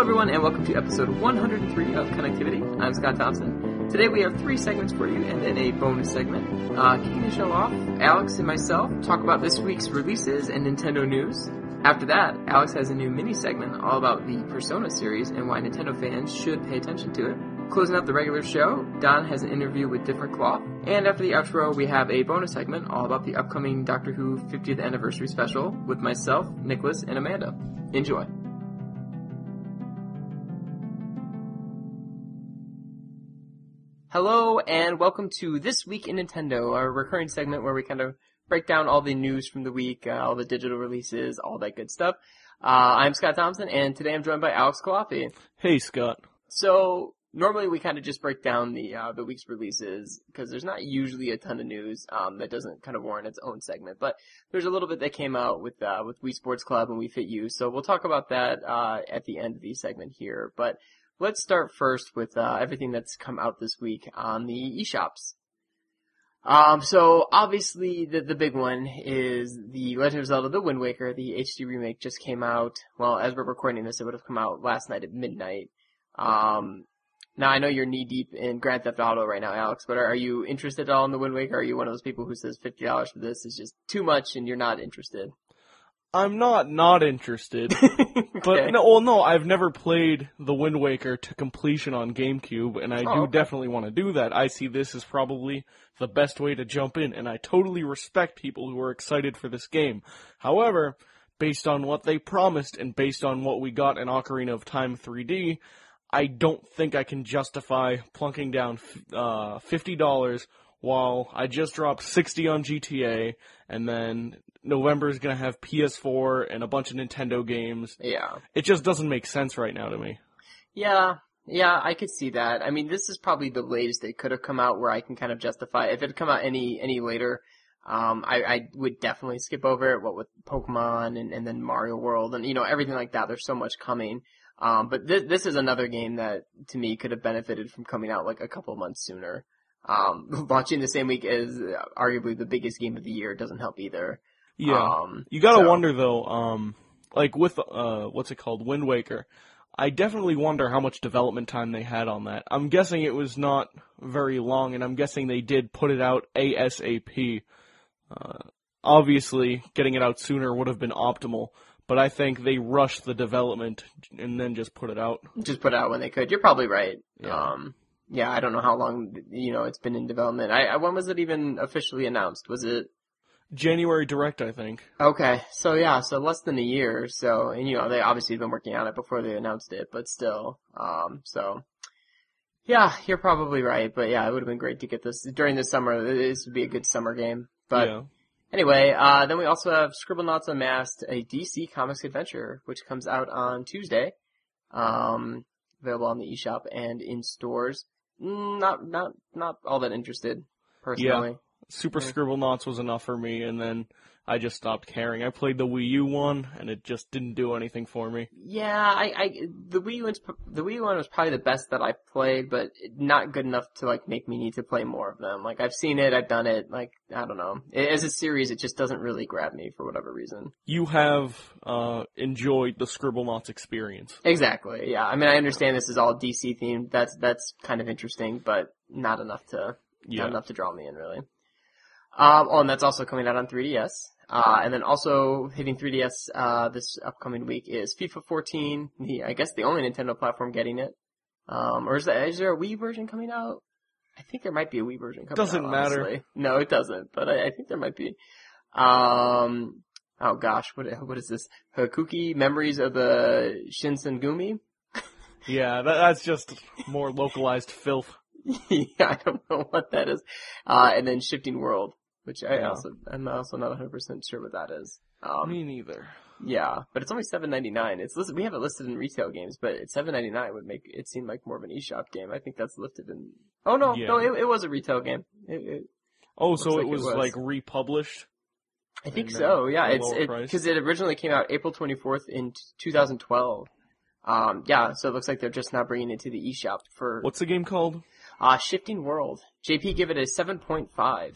Hello, everyone, and welcome to episode 103 of Connectivity. I'm Scott Thompson. Today we have three segments for you, and then a bonus segment. Uh, kicking the show off, Alex and myself talk about this week's releases and Nintendo news. After that, Alex has a new mini segment all about the Persona series and why Nintendo fans should pay attention to it. Closing out the regular show, Daan has an interview with Different Cloth. And after the outro, we have a bonus segment all about the upcoming Doctor Who 50th anniversary special with myself, Nicholas, and Amanda. Enjoy. Hello and welcome to This Week in Nintendo, our recurring segment where we kind of break down all the news from the week, uh, all the digital releases, all that good stuff. Uh, I'm Scott Thompson and today I'm joined by Alex Culafi. Hey, Scott. So, normally we kind of just break down the, uh, the week's releases because there's not usually a ton of news, um, that doesn't kind of warrant its own segment, but there's a little bit that came out with, uh, with Wii Sports Club and Wii Fit U, so we'll talk about that, uh, at the end of the segment here, but Let's start first with uh, everything that's come out this week on the eShops. Um, so obviously the the big one is the Legend of Zelda: The Wind Waker. The HD remake just came out. Well, as we're recording this, it would have come out last night at midnight. Um, now I know you're knee deep in Grand Theft Auto right now, Alex. But are, are you interested at all in The Wind Waker? Are you one of those people who says fifty dollars for this is just too much and you're not interested? I'm not not interested, but Okay. no, well, no, I've never played The Wind Waker to completion on GameCube, and I Oh, do okay. definitely want to do that. I see this as probably the best way to jump in, and I totally respect people who are excited for this game. However, based on what they promised and based on what we got in Ocarina of Time 3D, I don't think I can justify plunking down uh, fifty dollars while I just dropped sixty on GTA, and then November is gonna have PS4 and a bunch of Nintendo games. Yeah. It just doesn't make sense right now to me. Yeah, yeah, I could see that. I mean, this is probably the latest it could have come out where I can kind of justify. If it had come out any any later, um, I, I would definitely skip over it. What with Pokemon and, and then Mario World and you know everything like that. There's so much coming. Um, but this this is another game that to me could have benefited from coming out like a couple months sooner. Um, launching the same week as uh, arguably the biggest game of the year doesn't help either. Yeah. Um, You gotta so- wonder though, um, like with, uh, what's it called, Wind Waker, I definitely wonder how much development time they had on that. I'm guessing it was not very long, and I'm guessing they did put it out ASAP. Uh, obviously, getting it out sooner would have been optimal, but I think they rushed the development and then just put it out. just put it out when they could. You're probably right. Yeah. Um, yeah, I don't know how long you know it's been in development. I, I when was it even officially announced? Was it January Direct, I think. okay? So yeah, so less than a year. So and you know they obviously have been working on it before they announced it, but still. Um, so yeah, you're probably right. But yeah, it would have been great to get this during the summer. This would be a good summer game. But yeah. Anyway, uh, then we also have Scribblenauts Unmasked, a DC Comics adventure, which comes out on Tuesday. Um, available on the eShop and in stores. Mm, Not, not, not all that interested, personally. Super Yeah. Scribblenauts was enough for me, and then I just stopped caring. I played the Wii U one, and it just didn't do anything for me. Yeah, I, I, the Wii one's, the Wii U one was probably the best that I played, but not good enough to like make me need to play more of them. Like I've seen it, I've done it, like, I don't know. As a series, it just doesn't really grab me for whatever reason. You have uh, enjoyed the Scribblenauts experience. Exactly. Yeah. I mean, I understand this is all DC themed. That's that's kind of interesting, but not enough to Yeah. not enough to draw me in really. Um, oh, and that's also coming out on 3DS. Uh, and then also hitting 3DS uh, this upcoming week is FIFA 14. The I guess the only Nintendo platform getting it. Um, or is that is there a Wii version coming out? I think there might be a Wii version coming out. Doesn't matter. honestly. No, it doesn't. But I, I think there might be. Um, oh gosh, what what is this? Hakuoki Memories of the Shinsengumi. Yeah, that, that's just more localized filth. yeah, I don't know what that is. Uh, and then Shifting World, which I Yeah. also I'm also not 100 percent sure what that is. Um, me neither. yeah, but it's only 7.99. It's listed, we have it listed in retail games, but it's 7.99 would make it seem like more of an eShop game. I think that's listed in. Oh no, Yeah. no, it, it was a retail game. It, it, Oh, so like it it was, was. like republished. I think so. Yeah, it's lower it because it originally came out April 24th in t- 2012. Um, yeah, so it looks like they're just now bringing it to the eShop for What's the game called? uh, Shifting World. JP give it a 7.5.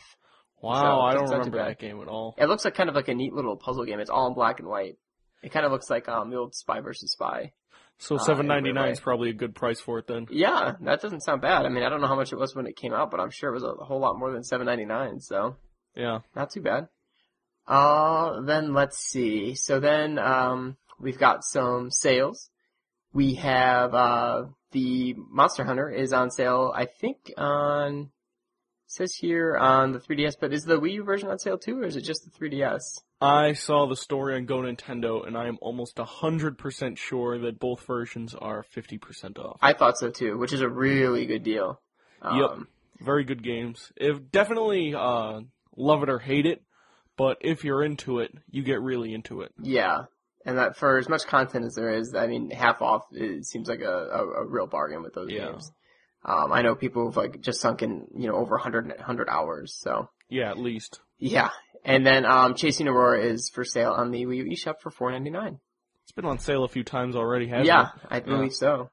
Wow, So, I don't remember that game at all. It looks like kind of like a neat little puzzle game. It's all in black and white. It kind of looks like um the old Spy versus Spy. So Uh, seven ninety nine is probably a good price for it then. Yeah, that doesn't sound bad. I mean, I don't know how much it was when it came out, but I'm sure it was a whole lot more than seven ninety nine. So Yeah. not too bad. Uh, then let's see. So then, um, we've got some sales. We have, uh, the Monster Hunter is on sale, I think on, says here on the 3DS, but is the Wii U version on sale too, or is it just the 3DS? I saw the story on Go Nintendo, and I am almost hundred percent sure that both versions are fifty percent off. I thought so too, which is a really good deal. Yep. Um, Very good games. If definitely uh, love it or hate it, but if you're into it, you get really into it. Yeah. And that for as much content as there is, I mean, half off it seems like a, a, a real bargain with those Yeah. games. Um, I know people who've like just sunk in, you know, over 100, 100 hours. So Yeah, at least. yeah. And then, um, Chasing Aurora is for sale on the Wii U eShop for 4.99. It's been on sale a few times already, hasn't it? Yeah. I believe so.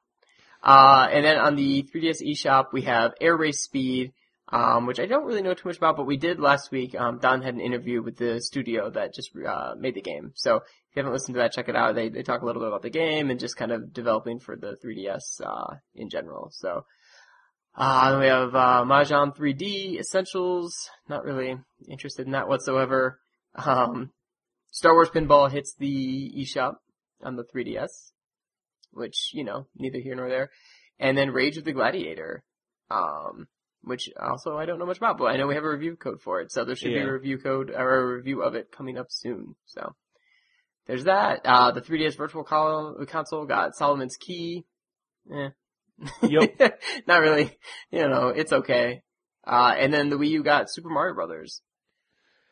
Uh, and then on the 3DS eShop, we have Air Race Speed, um, which I don't really know too much about, but we did last week. Um, Daan had an interview with the studio that just, uh, made the game. So if you haven't listened to that, check it out. They, they talk a little bit about the game and just kind of developing for the 3DS, uh, in general. So, uh, then we have, uh, Mahjong 3D Essentials. Not really interested in that whatsoever. Um, Star Wars Pinball hits the eShop on the 3DS which, you know, neither here nor there. And then Rage of the Gladiator, um, which also I don't know much about, but I know we have a review code for it, so there should be a review code or a review of it coming up soon. So there's that. Uh, the 3DS Virtual Console got Solomon's Key. Eh. Yep. Not really. You know, it's okay. Uh, and then the Wii U got Super Mario Brothers.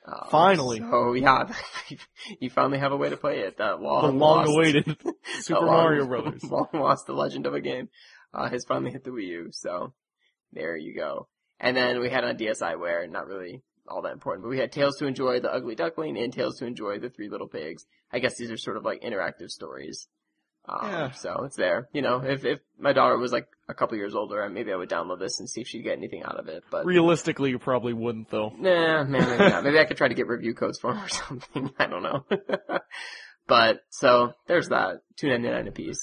Uh, Finally. So yeah, you finally have a way to play it. That long, the lost- long-awaited Super long- Mario Brothers. long lost the legend of a game, uh, has finally hit the Wii U. So there you go. And then we had on DSiWare, not really all that important, but we had Tales to Enjoy the Ugly Duckling and Tales to Enjoy the Three Little Pigs. I guess these are sort of like interactive stories. Um, Yeah. so it's there. You know, if, if my daughter was like a couple years older, maybe I would download this and see if she'd get anything out of it, but. Realistically, you probably wouldn't though. Nah, man, maybe not. Maybe I could try to get review codes for them or something. I don't know. but so there's that, two ninety nine a piece.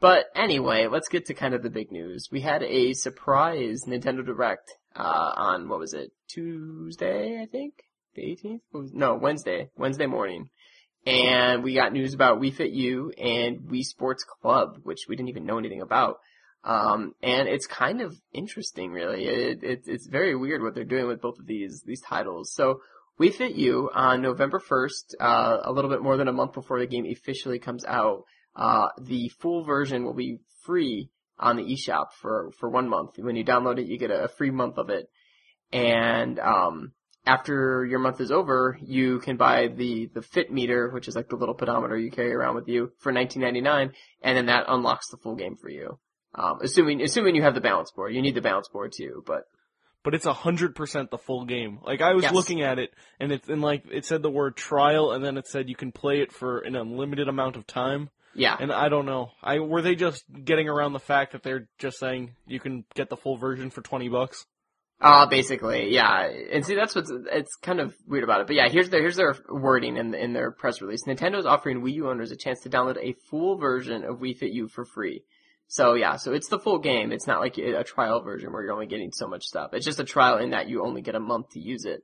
But anyway, let's get to kind of the big news. We had a surprise Nintendo Direct uh, on what was it Tuesday? I think the 18th. What was- No, Wednesday. Wednesday morning. And we got news about Wii Fit U and Wii Sports Club, which we didn't even know anything about. Um, and it's kind of interesting, really. It, it, it's very weird what they're doing with both of these these titles. So, Wii Fit U on November 1st, uh, a little bit more than a month before the game officially comes out. Uh, the full version will be free on the eShop for for one month. When you download it, you get a free month of it. And um, after your month is over, you can buy the the Fit meter, which is like the little pedometer you carry around with you, for 19.99, and then that unlocks the full game for you. Um, assuming assuming you have the balance board, you need the balance board too. But But it's a hundred percent the full game. Like I was Yes. looking at it, and it's and like it said the word trial, and then it said you can play it for an unlimited amount of time. yeah, And I don't know. I were they just getting around the fact that they're just saying you can get the full version for twenty bucks? Uh, basically, yeah. And see, that's what's, it's kind of weird about it. But yeah, here's their, here's their wording in, in their press release. Nintendo is offering Wii U owners a chance to download a full version of Wii Fit U for free. So yeah, so it's the full game. It's not like a trial version where you're only getting so much stuff. It's just a trial in that you only get a month to use it.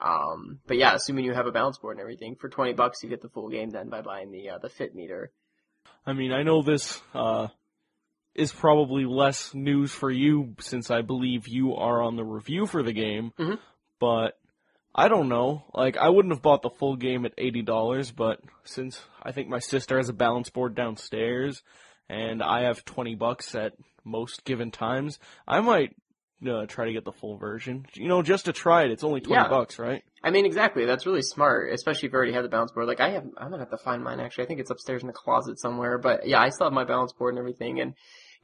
Um, but yeah, assuming you have a balance board and everything, for 20 bucks you get the full game then by buying the, uh, the Fit meter. I mean, I know this uh, is probably less news for you since I believe you are on the review for the game, Mhm. but I don't know. Like, I wouldn't have bought the full game at eighty dollars, but since I think my sister has a balance board downstairs, and I have twenty bucks at most given times, I might uh, try to get the full version. You know, just to try it. It's only twenty Yeah. bucks, right? I mean, exactly. That's really smart, especially if you already have the balance board. Like I have, I'm gonna have to find mine actually. I think it's upstairs in the closet somewhere. But yeah, I still have my balance board and everything, and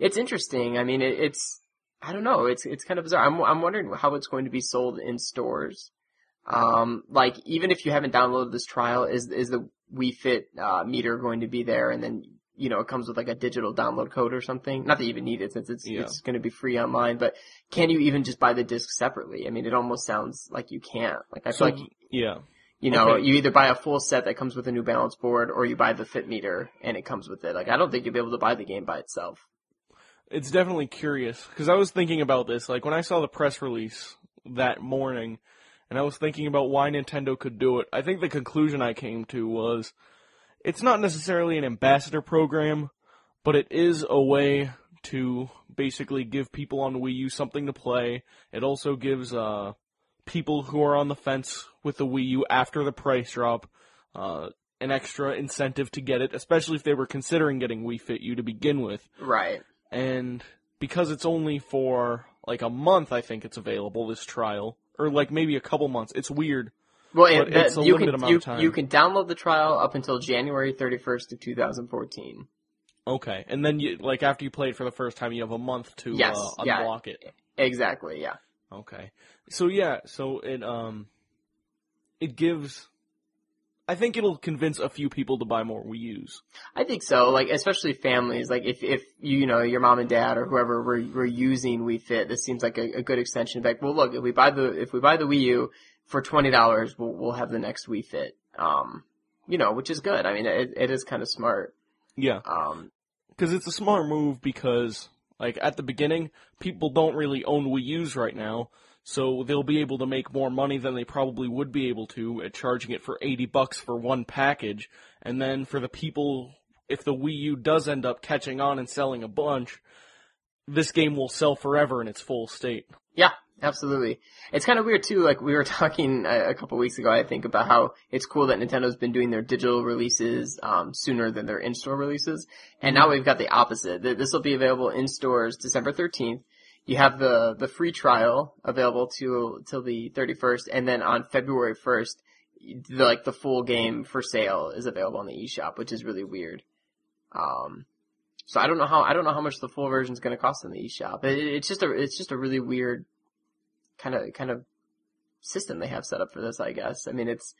it's interesting. I mean, it, it's, I don't know. It's it's kind of bizarre. I'm I'm wondering how it's going to be sold in stores. Um, like even if you haven't downloaded this trial, is is the Wii Fit uh, meter going to be there? And then you know it comes with like a digital download code or something. Not that you even need it since it's Yeah. it's going to be free online. But can you even just buy the disc separately? I mean, it almost sounds like you can't. Like I So feel like yeah, You know, Okay. you either buy a full set that comes with a new balance board, or you buy the fit meter and it comes with it. Like, I don't think you'll be able to buy the game by itself. It's definitely curious because I was thinking about this. Like when I saw the press release that morning, and I was thinking about why Nintendo could do it. I think the conclusion I came to was it's not necessarily an ambassador program, but it is a way to basically give people on Wii U something to play. It also gives uh, people who are on the fence with the Wii U after the price drop uh, an extra incentive to get it, especially if they were considering getting Wii Fit U to begin with Right. And because it's only for like a month, I think it's available this trial, or like maybe a couple months. It's weird. Well, and that- it's a you limited can amount you, of time. you can download the trial up until January 31st of 2014. Okay, and then you like after you play it for the first time, you have a month to Yes, uh, yeah. unlock it. Exactly. Yeah. Okay, so yeah, so it um, it gives. I think it'll convince a few people to buy more Wii U's. I think so. Like, especially families. Like, if if you know your mom and dad or whoever were, were using Wii Fit, this seems like a, a good extension. Like, well, look, if we buy the if we buy the Wii U for twenty dollars, we'll we'll have the next Wii Fit. Um, you know, which is good. I mean, it it is kind of smart. Yeah, Um, because it's a smart move because like at the beginning people don't really own Wii U's right now so they'll be able to make more money than they probably would be able to at charging it for 80 bucks for one package and then for the people if the Wii U does end up catching on and selling a bunch this game will sell forever in its full state Yeah, absolutely. It's kind of weird too. Like we were talking a, a couple weeks ago, I think, about how it's cool that Nintendo's been doing their digital releases um, sooner than their in-store releases, and now we've got the opposite. This will be available in stores December thirteenth. You have the the free trial available to till the thirty first, and then on February first, the, like the full game for sale is available on the eShop, which is really weird. Um, so I don't know how I don't know how much the full version is going to cost in the eShop. It, it's just a it's just a really weird kind of kind of system they have set up for this. I guess. I mean, it's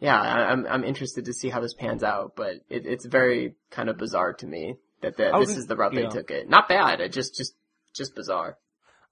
yeah. I, I'm I'm interested to see how this pans out, but it, it's very kind of bizarre to me that the, this is the route yeah. they took it. Not bad. It just just just bizarre.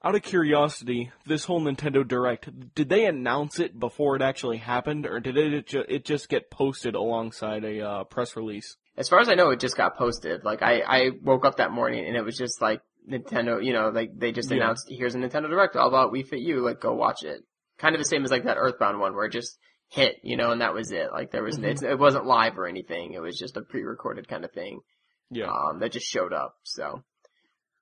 Out of curiosity this whole Nintendo Direct did they announce it before it actually happened or did it ju- it just get posted alongside a uh, press release As far as I know, it just got posted. Like I, I woke up that morning and it was just like Nintendo, you know, like they just Yeah. announced here's a Nintendo Direct all about Wii Fit U, like go watch it. Kind of the same as like that Earthbound one where it just hit, you know, and that was it. Like there was, Mhm. it's, it wasn't live or anything. It was just a pre-recorded kind of thing. yeah Um, that just showed up. So,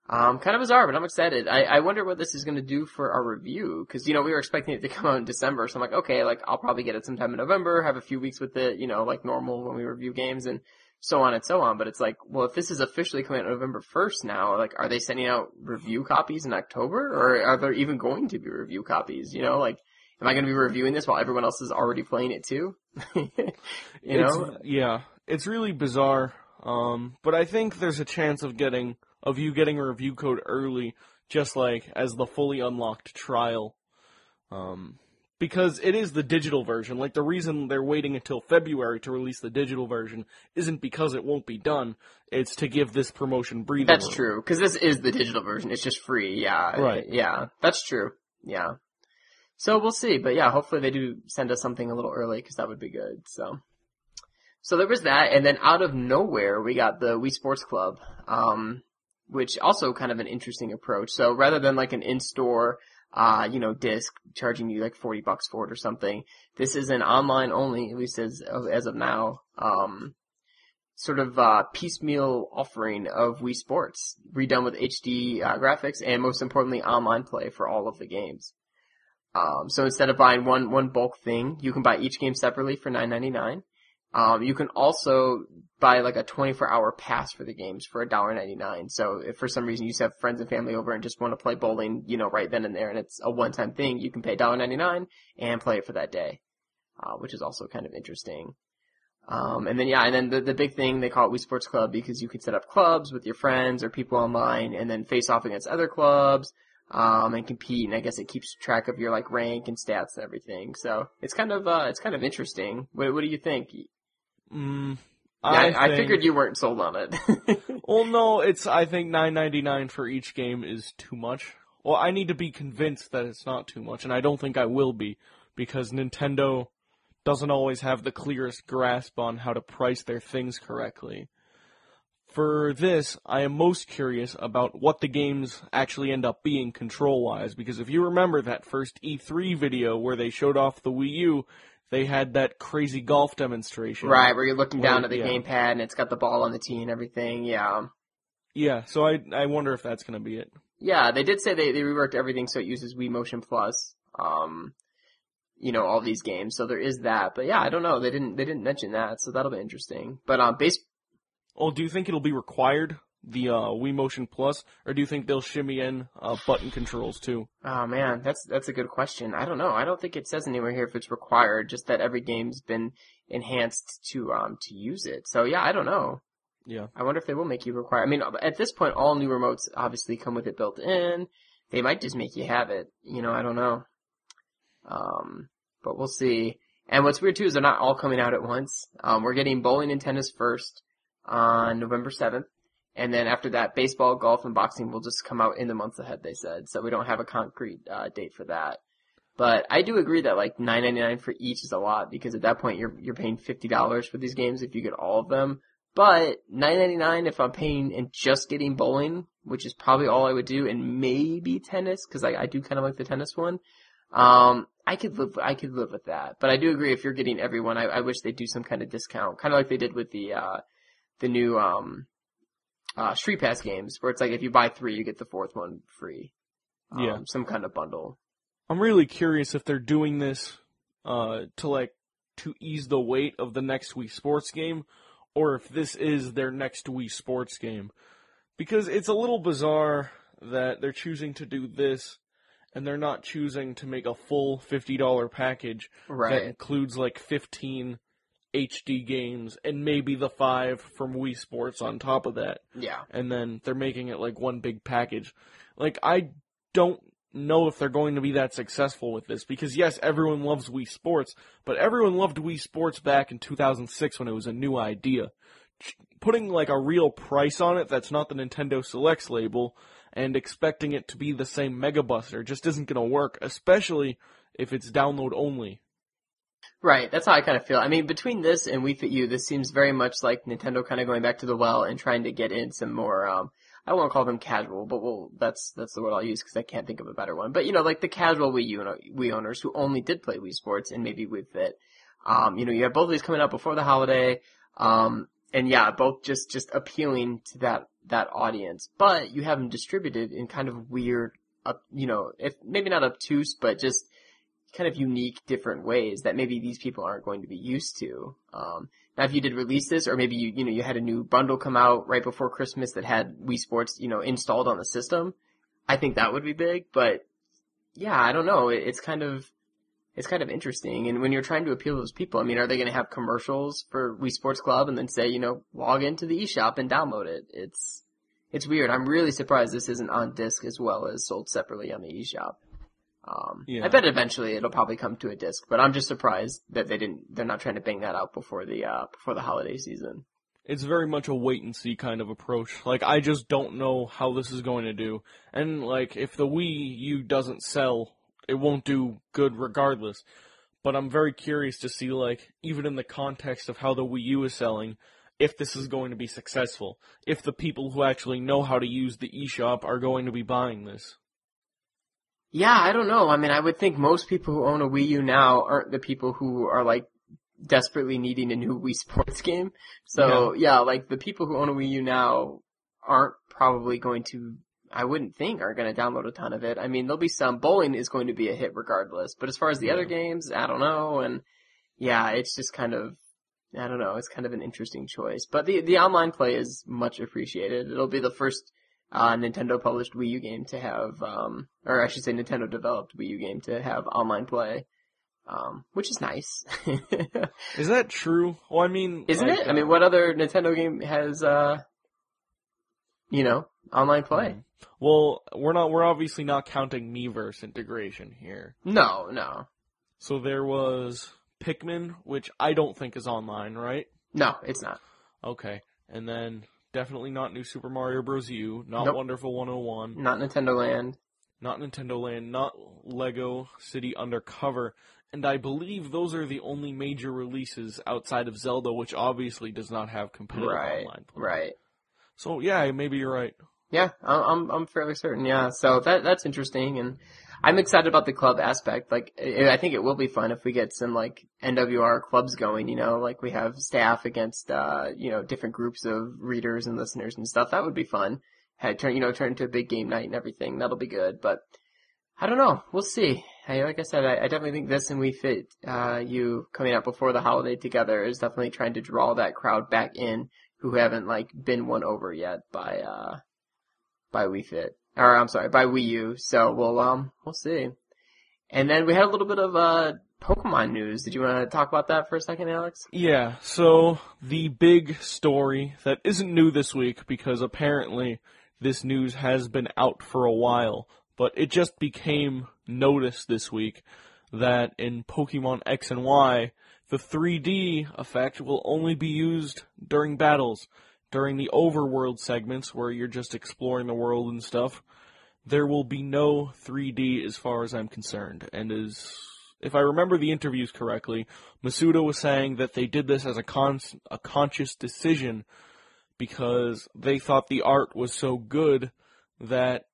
um, kind of bizarre, but I'm excited. I, I wonder what this is going to do for our review because you know we were expecting it to come out in December, so I'm like, okay, like I'll probably get it sometime in November, have a few weeks with it, you know, like normal when we review games and so on and so on. But it's like, well, if this is officially coming out November 1st now, like, are they sending out review copies in October, or are there even going to be review copies? You know, like, am I going to be reviewing this while everyone else is already playing it too? you It's- know, yeah, it's really bizarre. Um, but I think there's a chance of getting of you getting a review code early, just like as the fully unlocked trial. Um, because it is the digital version. Like the reason they're waiting until February to release the digital version isn't because it won't be done. It's to give this promotion breathing That's room. true, because this is the digital version. It's just free. Yeah. Right. Yeah. That's true. Yeah. So we'll see, but yeah, hopefully they do send us something a little early, because that would be good. So. So there was that, and then out of nowhere, we got the Wii Sports Club, um, which also kind of an interesting approach. So rather than like an in-store, uh, you know, disc charging you like 40 bucks for it or something, this is an online only, at least as, of- as of now, um, sort of uh, piecemeal offering of Wii Sports, redone with HD uh, graphics and most importantly online play for all of the games. Um, so instead of buying one one bulk thing, you can buy each game separately for nine ninety nine. Um, you can also buy like a 24 hour pass for the games for $1.99. So if for some reason you have friends and family over and just want to play bowling, you know, right then and there and it's a one time thing, you can pay $1.99 and play it for that day, uh, which is also kind of interesting. Um, and then yeah, and then the, the big thing, they call it Wii Sports Club because you can set up clubs with your friends or people online and then face off against other clubs, um, and compete. And I guess it keeps track of your like rank and stats and everything. So it's kind of, uh, it's kind of interesting. What, what do you think? Mm, Yeah, I, I, I think- figured you weren't sold on it. Well, no, it's I think nine ninety nine for each game is too much. Well, I need to be convinced that it's not too much, and I don't think I will be because Nintendo doesn't always have the clearest grasp on how to price their things correctly. For this, I am most curious about what the games actually end up being control wise, because if you remember that first E3 video where they showed off the Wii U, they had that crazy golf demonstration. Right, where you're looking down at the yeah. gamepad and it's got the ball on the tee and everything. Yeah. Yeah, so I I wonder if that's gonna be it. Yeah, they did say they, they reworked everything so it uses Wii Motion Plus. Um, you know, all these games. So there is that. But yeah, I don't know. They didn't, they didn't mention that. So that'll be interesting. But, um, base, Oh, do you think it'll be required, the uh, Wii Motion Plus, or do you think they'll shimmy in uh, button controls too? oh man, that's, that's a good question. I don't know. I don't think it says anywhere here if it's required, just that every game's been enhanced to, um, to use it. So yeah, I don't know. Yeah. I wonder if they will make you require. I mean, at this point, all new remotes obviously come with it built in. They might just make you have it. You know, I don't know. Um, but we'll see. And what's weird too is they're not all coming out at once. Um, we're getting bowling and tennis first on November 7th. And then after that, baseball, golf, and boxing will just come out in the months ahead, they said. So we don't have a concrete, uh, date for that. But I do agree that like nine ninety nine for each is a lot because at that point you're you're paying fifty dollars for these games if you get all of them. But nine ninety nine if I'm paying and just getting bowling, which is probably all I would do, and maybe tennis because I, I do kind of like the tennis one. Um, I could live I could live with that. But I do agree if you're getting everyone, I, I wish they'd do some kind of discount, kind of like they did with the uh the new um uh Street Pass games, where it's like if you buy three, you get the fourth one free. Um, Yeah. some kind of bundle. I'm really curious if they're doing this uh, to like to ease the weight of the next Wii Sports game, or if this is their next Wii Sports game, because it's a little bizarre that they're choosing to do this, and they're not choosing to make a full fifty dollar package that includes like fifteen HD games and maybe the five from Wii Sports on top of that Yeah. and then they're making it like one big package. Like I don't know if they're going to be that successful with this because yes, everyone loves Wii Sports, but everyone loved Wii Sports back in 2006 when it was a new idea. Putting like a real price on it that's not the Nintendo Selects label and expecting it to be the same Mega Buster just isn't going to work, especially if it's download only. Right, that's how I kind of feel. I mean, between this and Wii Fit U, this seems very much like Nintendo kind of going back to the well and trying to get in some more, um, I won't call them casual, but well, that's, that's the word I'll use because I can't think of a better one. But, you know, like the casual Wii U, Wii owners who only did play Wii Sports and maybe Wii Fit. Um, you know, you have both of these coming out before the holiday, um, and yeah, both just, just appealing to that, that audience. But you have them distributed in kind of weird, up, you know, if, maybe not obtuse, but just, kind of unique, different ways that maybe these people aren't going to be used to. Um, now, if you did release this, or maybe you, you know, you had a new bundle come out right before Christmas that had Wii Sports, you know, installed on the system, I think that would be big. But yeah, I don't know. It, it's kind of, it's kind of interesting. And when you're trying to appeal to those people, I mean, are they going to have commercials for Wii Sports Club and then say, you know, log into the eShop and download it? It's, it's weird. I'm really surprised this isn't on disc as well as sold separately on the eShop. Um, Yeah. I bet eventually it'll probably come to a disc, but I'm just surprised that they didn't, they're not trying to bang that out before the, uh, before the holiday season. It's very much a wait and see kind of approach. Like I just don't know how this is going to do. And like if the Wii U doesn't sell, it won't do good regardless. But I'm very curious to see like even in the context of how the Wii U is selling, if this is going to be successful. If the people who actually know how to use the eShop are going to be buying this. Yeah, I don't know. I mean, I would think most people who own a Wii U now aren't the people who are like desperately needing a new Wii Sports game. So yeah, like the people who own a Wii U now aren't probably going to, I wouldn't think are going to download a ton of it. I mean, there'll be some, bowling is going to be a hit regardless, but as far as the other games, I don't know. And yeah, it's just kind of, I don't know, it's kind of an interesting choice, but the, the online play is much appreciated. It'll be the first uh, Nintendo published Wii U game to have, um, or I should say Nintendo developed Wii U game to have online play, um, which is nice. Is that true? Well, I mean, Isn't like, it? I uh, mean, what other Nintendo game has, uh, you know, online play? Well, we're not. We're obviously not counting Miiverse integration here. No, no, So there was Pikmin, which I don't think is online, right? no, it's not. Okay. And then definitely not New Super Mario Bros. U, not Nope. Wonderful 101, Not Nintendo Land. not Nintendo Land, not Lego City Undercover. and I believe those are the only major releases outside of Zelda, which obviously does not have competitive Right. online play. Right. So yeah, maybe you're right. Yeah, I'm I'm fairly certain. Yeah, so that that's interesting, and I'm excited about the club aspect. Like, I I think it will be fun if we get some like NWR clubs going. You know, like we have staff against uh you know different groups of readers and listeners and stuff. That would be fun. Had turn you know turn into a big game night and everything. That'll be good. But I don't know. We'll see. Hey, like I said, I, I definitely think this and we fit uh you coming out before the holiday together is definitely trying to draw that crowd back in who haven't like been won over yet by uh by Wii Fit. Or I'm sorry, by Wii U. So we'll um we'll see. And then we had a little bit of uh Pokemon news. Did you want to talk about that for a second, Alex? Yeah, so the big story that isn't new this week because apparently this news has been out for a while, but it just became noticed this week that in Pokemon X and Y, the 3D effect will only be used during battles. During the overworld segments where you're just exploring the world and stuff, there will be no 3D as far as I'm concerned. And as if I remember the interviews correctly, Masuda was saying that they did this as a con- a conscious decision because they thought the art was so good that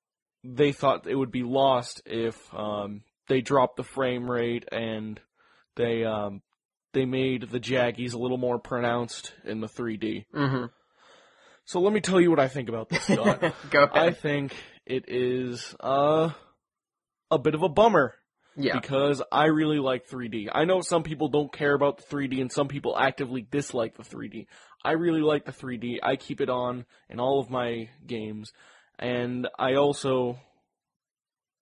they thought it would be lost if um, they dropped the frame rate and they um, they made the Jaggies a little more pronounced in the 3D. Mm-hmm. So let me tell you what I think about this. Go I think it is uh, a bit of a bummer yeah. because I really like 3D. I know some people don't care about the 3D and some people actively dislike the 3D. I really like the 3D. I keep it on in all of my games. And I also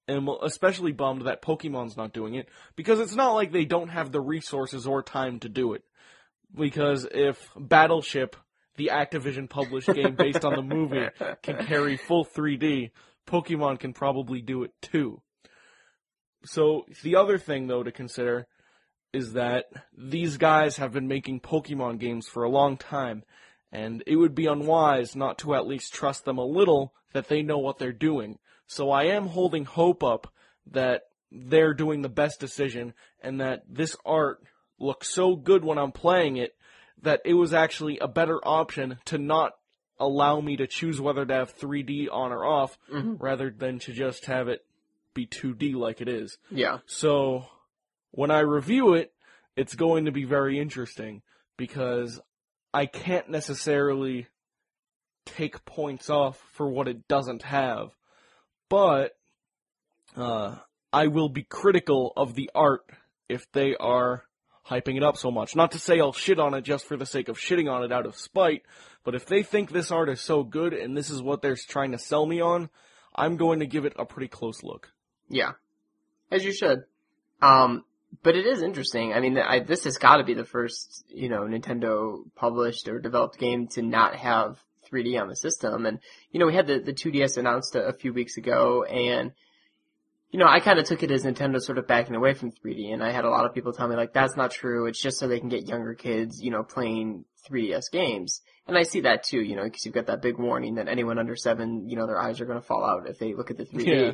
am especially bummed that Pokemon's not doing it because it's not like they don't have the resources or time to do it. Because if Battleship, the Activision published game based on the movie, can carry full 3D, Pokemon can probably do it too. So the other thing though to consider is that these guys have been making Pokemon games for a long time, and it would be unwise not to at least trust them a little that they know what they're doing. So I am holding hope up that they're doing the best decision and that this art looks so good when I'm playing it that it was actually a better option to not allow me to choose whether to have 3D on or off Mhm. rather than to just have it be 2D like it is. Yeah. So when I review it, it's going to be very interesting because I can't necessarily take points off for what it doesn't have, but uh, I will be critical of the art if they are hyping it up so much. Not to say I'll shit on it just for the sake of shitting on it out of spite, but if they think this art is so good and this is what they're trying to sell me on, I'm going to give it a pretty close look. Yeah. As you should. Um, but it is interesting. I mean, I, this has got to be the first, you know, Nintendo published or developed game to not have 3D on the system. And, you know, we had the, the 2DS announced a, a few weeks ago and, you know, I kind of took it as Nintendo sort of backing away from 3D and I had a lot of people tell me like, that's not true. It's just so they can get younger kids, you know, playing 3DS games. And I see that too, you know, because you've got that big warning that anyone under seven, you know, their eyes are going to fall out if they look at the 3D. Yeah.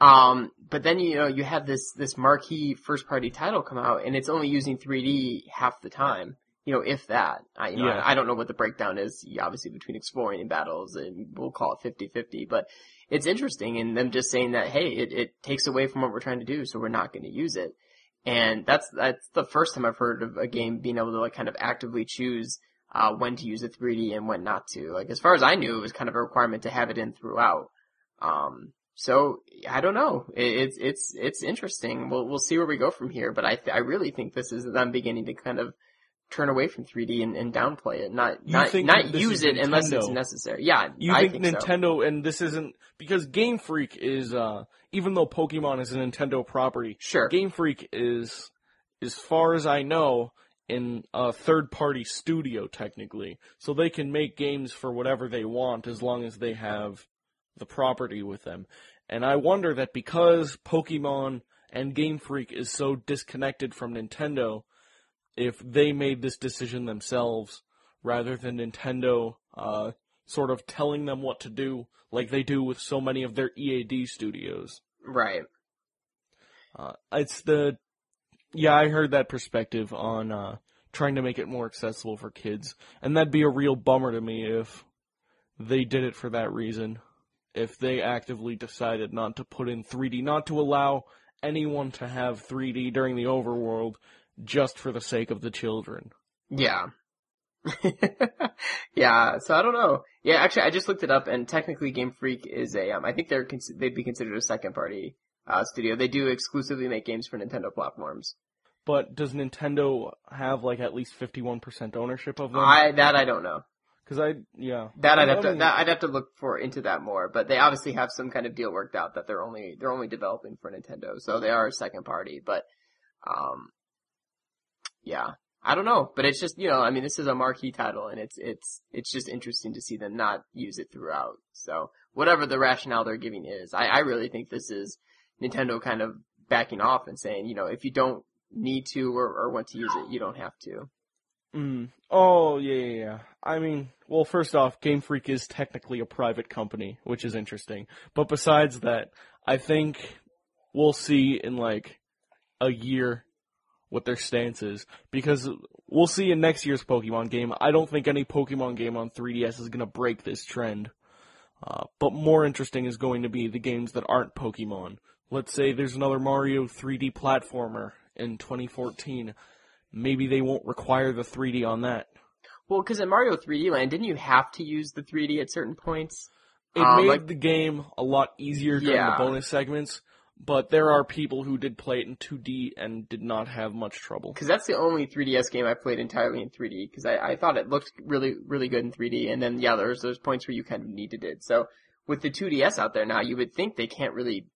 Um, but then you know you have this this marquee first party title come out, and it's only using 3D half the time. You know, if that. I, you know, Yeah. I, I don't know what the breakdown is, obviously between exploring and battles, and we'll call it 50-50. But it's interesting, and them just saying that, hey, it, it takes away from what we're trying to do, so we're not going to use it. And that's that's the first time I've heard of a game being able to like kind of actively choose uh, when to use a 3D and when not to. Like as far as I knew, it was kind of a requirement to have it in throughout. Um, so I don't know. It, it's it's it's interesting. We'll we'll see where we go from here. But I th- I really think this is them beginning to kind of turn away from 3D and, and downplay it, not You not not use it unless it's necessary. Yeah, You I think, think, so. Nintendo and this isn't because Game Freak is uh even though Pokemon is a Nintendo property, Sure. Game Freak is as far as I know in a third party studio technically. So they can make games for whatever they want as long as they have the property with them. And I wonder that because Pokemon and Game Freak is so disconnected from Nintendo, if they made this decision themselves rather than Nintendo uh, sort of telling them what to do, like they do with so many of their EAD studios. Right. Uh, it's the Yeah, I heard that perspective on uh, trying to make it more accessible for kids, and that'd be a real bummer to me if they did it for that reason. If they actively decided not to put in 3D, not to allow anyone to have 3D during the overworld just for the sake of the children. Yeah. yeah, so I don't know. Yeah, actually, I just looked it up, and technically, Game Freak is a. Um, I think they're cons- they'd be considered a second party uh, studio. They do exclusively make games for Nintendo platforms. But does Nintendo have like at least 51% ownership of them? I that I don't know. Because I, yeah. That I'd have to that I'd have to look for into that more. But they obviously have some kind of deal worked out that they're only they're only developing for Nintendo, so they are a second party. But um, yeah, I don't know. But it's just you know, I mean, this is a marquee title, and it's it's it's just interesting to see them not use it throughout. So whatever the rationale they're giving is, I I really think this is Nintendo kind of backing off and saying, you know, if you don't need to or, or want to use it, you don't have to. Mm. Oh, yeah, yeah, yeah. I mean, well, first off, Game Freak is technically a private company, which is interesting. But besides that, I think we'll see in like a year what their stance is. Because we'll see in next year's Pokemon game. I don't think any Pokemon game on 3DS is going to break this trend. Uh, but more interesting is going to be the games that aren't Pokemon. Let's say there's another Mario 3D platformer in 2014. Maybe they won't require the 3D on that. Well, because in Mario 3D Land, didn't you have to use the 3D at certain points? It Um, made like- the game a lot easier during Yeah. the bonus segments, but there are people who did play it in 2D and did not have much trouble. Because that's the only 3DS game I played entirely in 3D. Because I, I thought it looked really, really good in 3D. And then yeah, there's those points where you kind of needed it. So with the 2DS out there now, you would think they can't really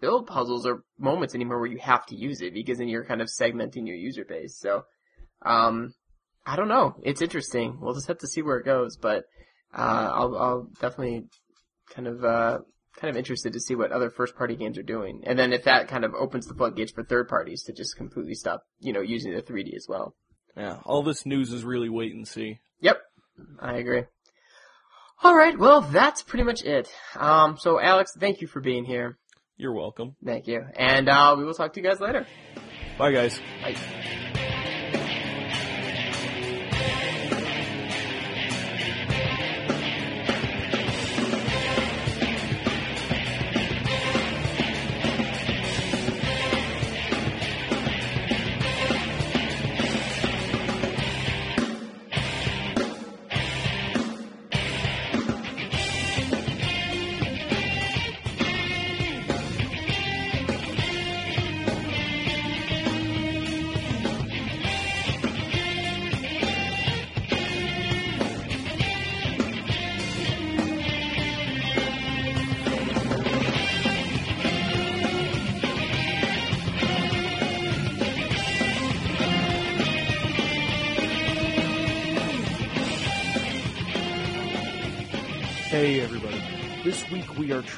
build puzzles or moments anymore where you have to use it because then you're kind of segmenting your user base. So, um, I don't know. It's interesting. We'll just have to see where it goes. But uh, I'll, I'll definitely kind of uh, kind of interested to see what other first party games are doing. And then if that kind of opens the floodgates for third parties to just completely stop, you know, using the 3D as well. Yeah, all this news is really wait and see. Yep. I agree. All right. Well, that's pretty much it. Um, so Alex, thank you for being here. You're welcome. Thank you. And, uh, we will talk to you guys later. Bye, guys. Bye.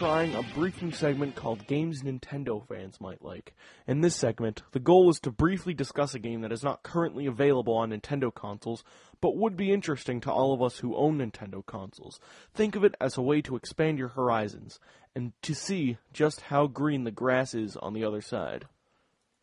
Trying a briefing segment called Games Nintendo Fans Might Like. In this segment, the goal is to briefly discuss a game that is not currently available on Nintendo consoles, but would be interesting to all of us who own Nintendo consoles. Think of it as a way to expand your horizons, and to see just how green the grass is on the other side.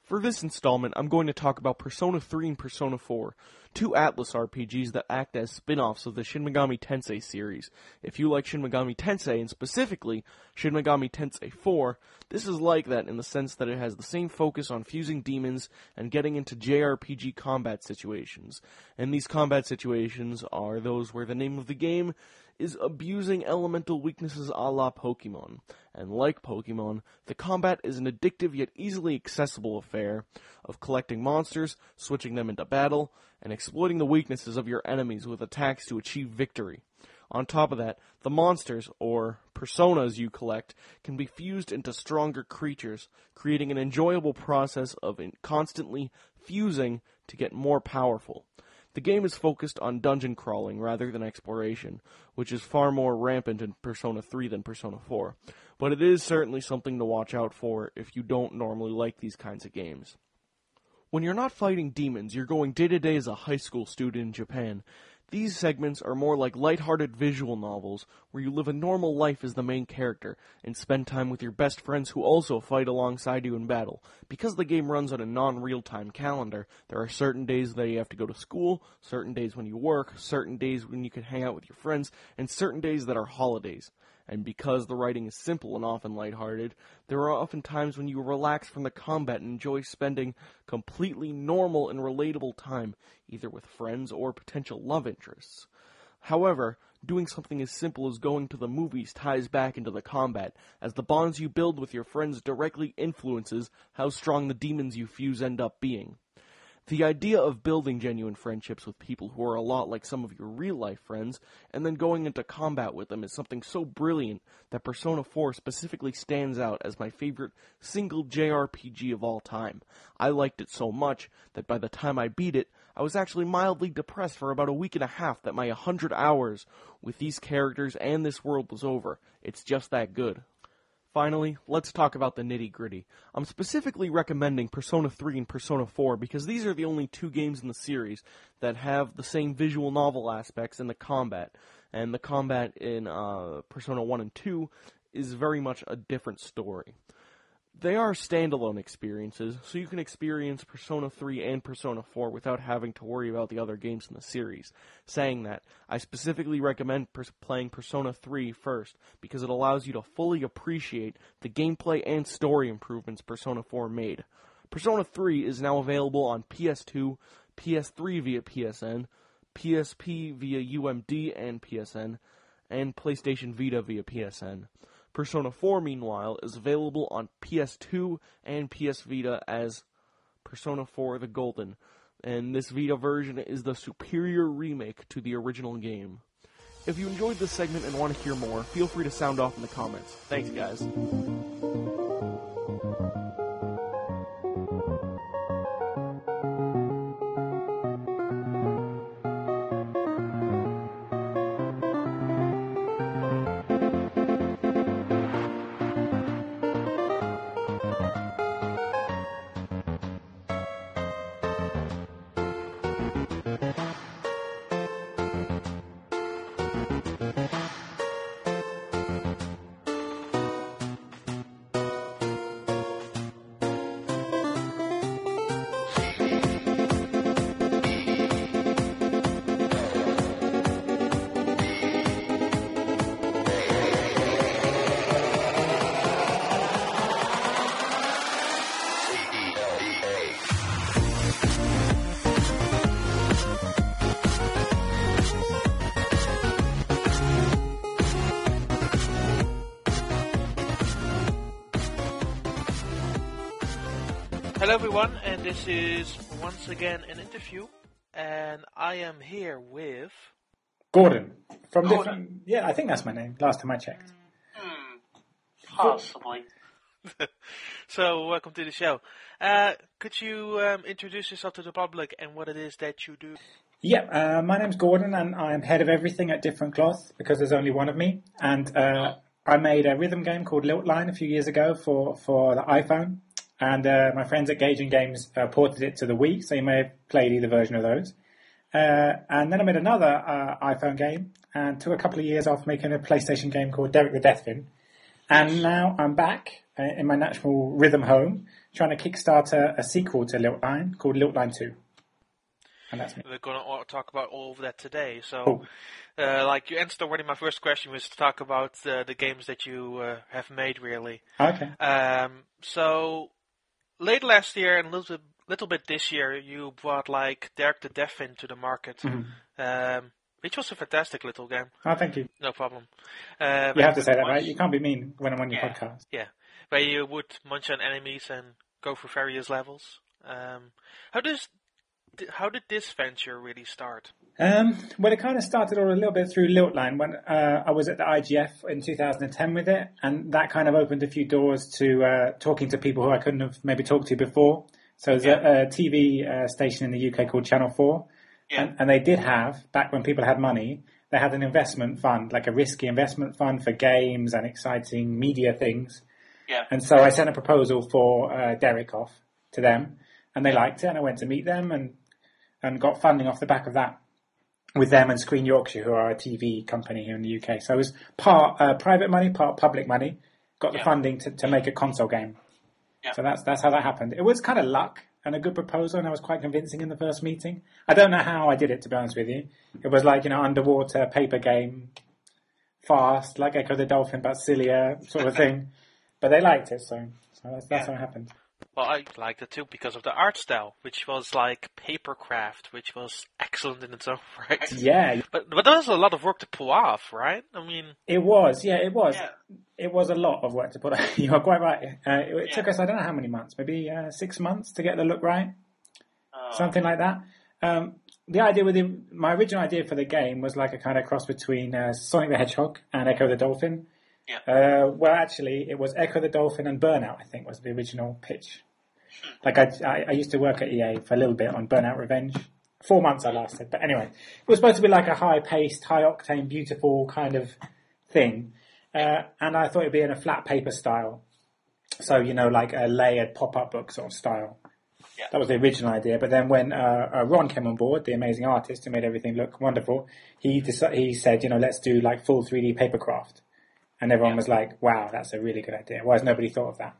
For this installment, I'm going to talk about Persona 3 and Persona 4, two Atlus RPGs that act as spin offs of the Shin Megami Tensei series. If you like Shin Megami Tensei, and specifically Shin Megami Tensei 4, this is like that in the sense that it has the same focus on fusing demons and getting into JRPG combat situations. And these combat situations are those where the name of the game is abusing elemental weaknesses a la Pokemon. And like Pokemon, the combat is an addictive yet easily accessible affair of collecting monsters, switching them into battle, and exploiting the weaknesses of your enemies with attacks to achieve victory. On top of that, the monsters, or personas you collect, can be fused into stronger creatures, creating an enjoyable process of constantly fusing to get more powerful. The game is focused on dungeon crawling rather than exploration, which is far more rampant in Persona 3 than Persona 4. But it is certainly something to watch out for if you don't normally like these kinds of games. When you're not fighting demons, you're going day to day as a high school student in Japan. These segments are more like lighthearted visual novels where you live a normal life as the main character and spend time with your best friends who also fight alongside you in battle. Because the game runs on a non-real time calendar, there are certain days that you have to go to school, certain days when you work, certain days when you can hang out with your friends, and certain days that are holidays. And because the writing is simple and often lighthearted, there are often times when you relax from the combat and enjoy spending completely normal and relatable time, either with friends or potential love interests. However, doing something as simple as going to the movies ties back into the combat, as the bonds you build with your friends directly influences how strong the demons you fuse end up being. The idea of building genuine friendships with people who are a lot like some of your real life friends, and then going into combat with them is something so brilliant that Persona 4 specifically stands out as my favorite single JRPG of all time. I liked it so much that by the time I beat it, I was actually mildly depressed for about a week and a half that my 100 hours with these characters and this world was over. It's just that good. Finally, let's talk about the nitty gritty. I'm specifically recommending Persona 3 and Persona 4 because these are the only two games in the series that have the same visual novel aspects in the combat. And the combat in uh, Persona 1 and 2 is very much a different story. They are standalone experiences, so you can experience Persona 3 and Persona 4 without having to worry about the other games in the series. Saying that, I specifically recommend pers- playing Persona 3 first because it allows you to fully appreciate the gameplay and story improvements Persona 4 made. Persona 3 is now available on PS2, PS3 via PSN, PSP via UMD and PSN, and PlayStation Vita via PSN. Persona 4, meanwhile, is available on PS2 and PS Vita as Persona 4 the Golden, and this Vita version is the superior remake to the original game. If you enjoyed this segment and want to hear more, feel free to sound off in the comments. Thanks, guys. This is once again an interview, and I am here with. Gordon from Gordon. different. Yeah, I think that's my name. Last time I checked. Possibly. so, welcome to the show. Uh, could you um, introduce yourself to the public and what it is that you do? Yeah, uh, my name's Gordon, and I'm head of everything at Different Cloth because there's only one of me. And uh, I made a rhythm game called Lilt Line a few years ago for for the iPhone, and uh, my friends at Gaijin Games uh, ported it to the Wii, so you may have played either version of those. Uh, and then I made another uh, iPhone game, and took a couple of years off making a PlayStation game called Derek the Deathfin. And now I'm back uh, in my natural rhythm home, trying to kickstart a, a sequel to Lilt Line called Lilt Line 2. And that's me. We're going to talk about all of that today. So, Cool. uh, like you answered already, my first question was to talk about uh, the games that you uh, have made, really. Okay. Um, so, late last year and a little bit, little bit this year, you brought like Derek the Deathfin to the market, um, which was a fantastic little game. Oh, thank you. No problem. Um, You have to say that, right? You can't be mean when I'm on your Yeah. podcast. Yeah, where you would munch on enemies and go through various levels. Um, how does how did this venture really start? Um, well, it kind of started all a little bit through Liltline when uh, I was at the IGF in 2010 with it, and that kind of opened a few doors to uh, talking to people who I couldn't have maybe talked to before. So there's a, a TV uh, station in the UK called Channel 4, Yeah. and, and they did have, back when people had money, they had an investment fund, like a risky investment fund for games and exciting media things. Yeah. And so I sent a proposal for uh, Derek off to them, and they liked it, and I went to meet them and and got funding off the back of that. with them and Screen Yorkshire, who are a TV company here in the UK. So it was part uh, private money, part public money. Got the Yeah. funding to, to make a console game. Yeah. So that's that's how that happened. It was kind of luck and a good proposal, and I was quite convincing in the first meeting. I don't know how I did it, to be honest with you. It was like you know underwater paper game, fast, like Ecco the Dolphin, but sillier sort of thing. But they liked it, so so that's that's Yeah. how it happened. Well, I liked it too because of the art style, which was like papercraft, which was excellent in its own right. Yeah, But but that was a lot of work to pull off, right? I mean, it was. Yeah, it was. Yeah. It was a lot of work to put. you are quite right. Uh, it, it Yeah. took us I don't know how many months, maybe uh, six months to get the look right. Uh, something like that. Um, the idea with the, my original idea for the game was like a kind of cross between uh, Sonic the Hedgehog and Ecco the Dolphin. Yeah. Uh, well, actually, it was Ecco the Dolphin and Burnout. I think was the original pitch. Like I, I, I used to work at EA for a little bit on Burnout Revenge. Four months I lasted, but anyway, it was supposed to be like a high-paced, high-octane, beautiful kind of thing, uh, and I thought it'd be in a flat paper style. So you know, like a layered pop-up book sort of style. That was the original idea. But then when uh, uh, Ron came on board, the amazing artist who made everything look wonderful, he deci- he said, you know, let's do like full 3D papercraft. And everyone was like, wow, that's a really good idea. Why has nobody thought of that?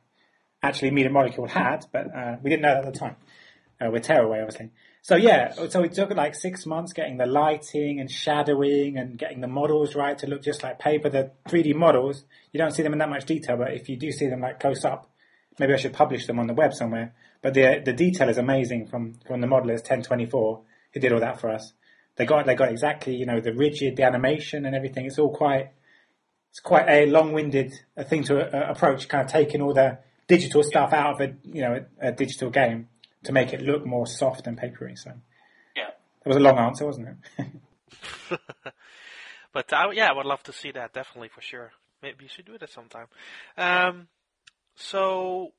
Actually, Media Molecule had, but uh, we didn't know that at the time. Uh, with Tearaway, obviously. So yeah, so it took like six months getting the lighting and shadowing and getting the models right to look just like paper. The 3D models, you don't see them in that much detail, but if you do see them like close up, maybe I should publish them on the web somewhere. But the the detail is amazing from from the modelers 1024 who did all that for us. They got they got exactly you know the rigid, the animation and everything. It's all quite it's quite a long-winded uh, thing to uh, approach, kind of taking all the digital stuff out of a you know a, a digital game to make it look more soft and papery. So Yeah. that was a long answer, wasn't it? but I, yeah, I would love to see that definitely for sure. Maybe you should do it at some time. Um, so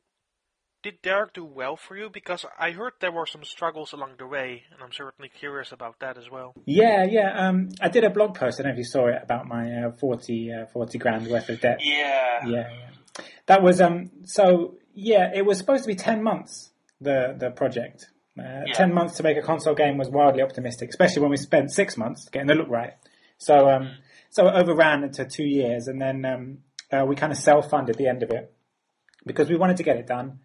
did Derek do well for you? Because I heard there were some struggles along the way, and I'm certainly curious about that as well. yeah, yeah. Um, I did a blog post. I don't know if you saw it about my uh, 40, uh, 40 grand worth of debt. Yeah. Yeah, yeah. That was um. So yeah, it was supposed to be ten months. The the project. Uh, Yeah. Ten months to make a console game was wildly optimistic, especially when we spent six months getting the look right. So um, so it overran into two years, and then um, uh, we kind of self-funded the end of it because we wanted to get it done,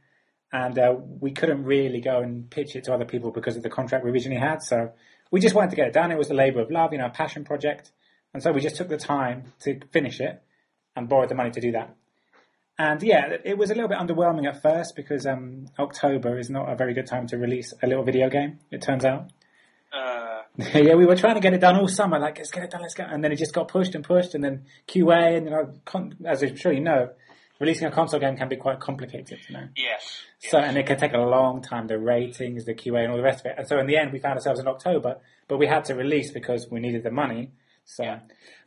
and uh, we couldn't really go and pitch it to other people because of the contract we originally had. So we just wanted to get it done. It was a labour of love, you know, a passion project, and so we just took the time to finish it and borrowed the money to do that. And yeah, it was a little bit underwhelming at first because um, October is not a very good time to release a little video game. It turns out. Uh, yeah, we were trying to get it done all summer. Like, let's get it done, let's go. And then it just got pushed and pushed, and then QA, and you know, con- as I'm sure you know, releasing a console game can be quite complicated. You know. yes. So, yes. and it can take a long time, the ratings, the QA, and all the rest of it. And so in the end, we found ourselves in October, but we had to release because we needed the money. So, Yeah.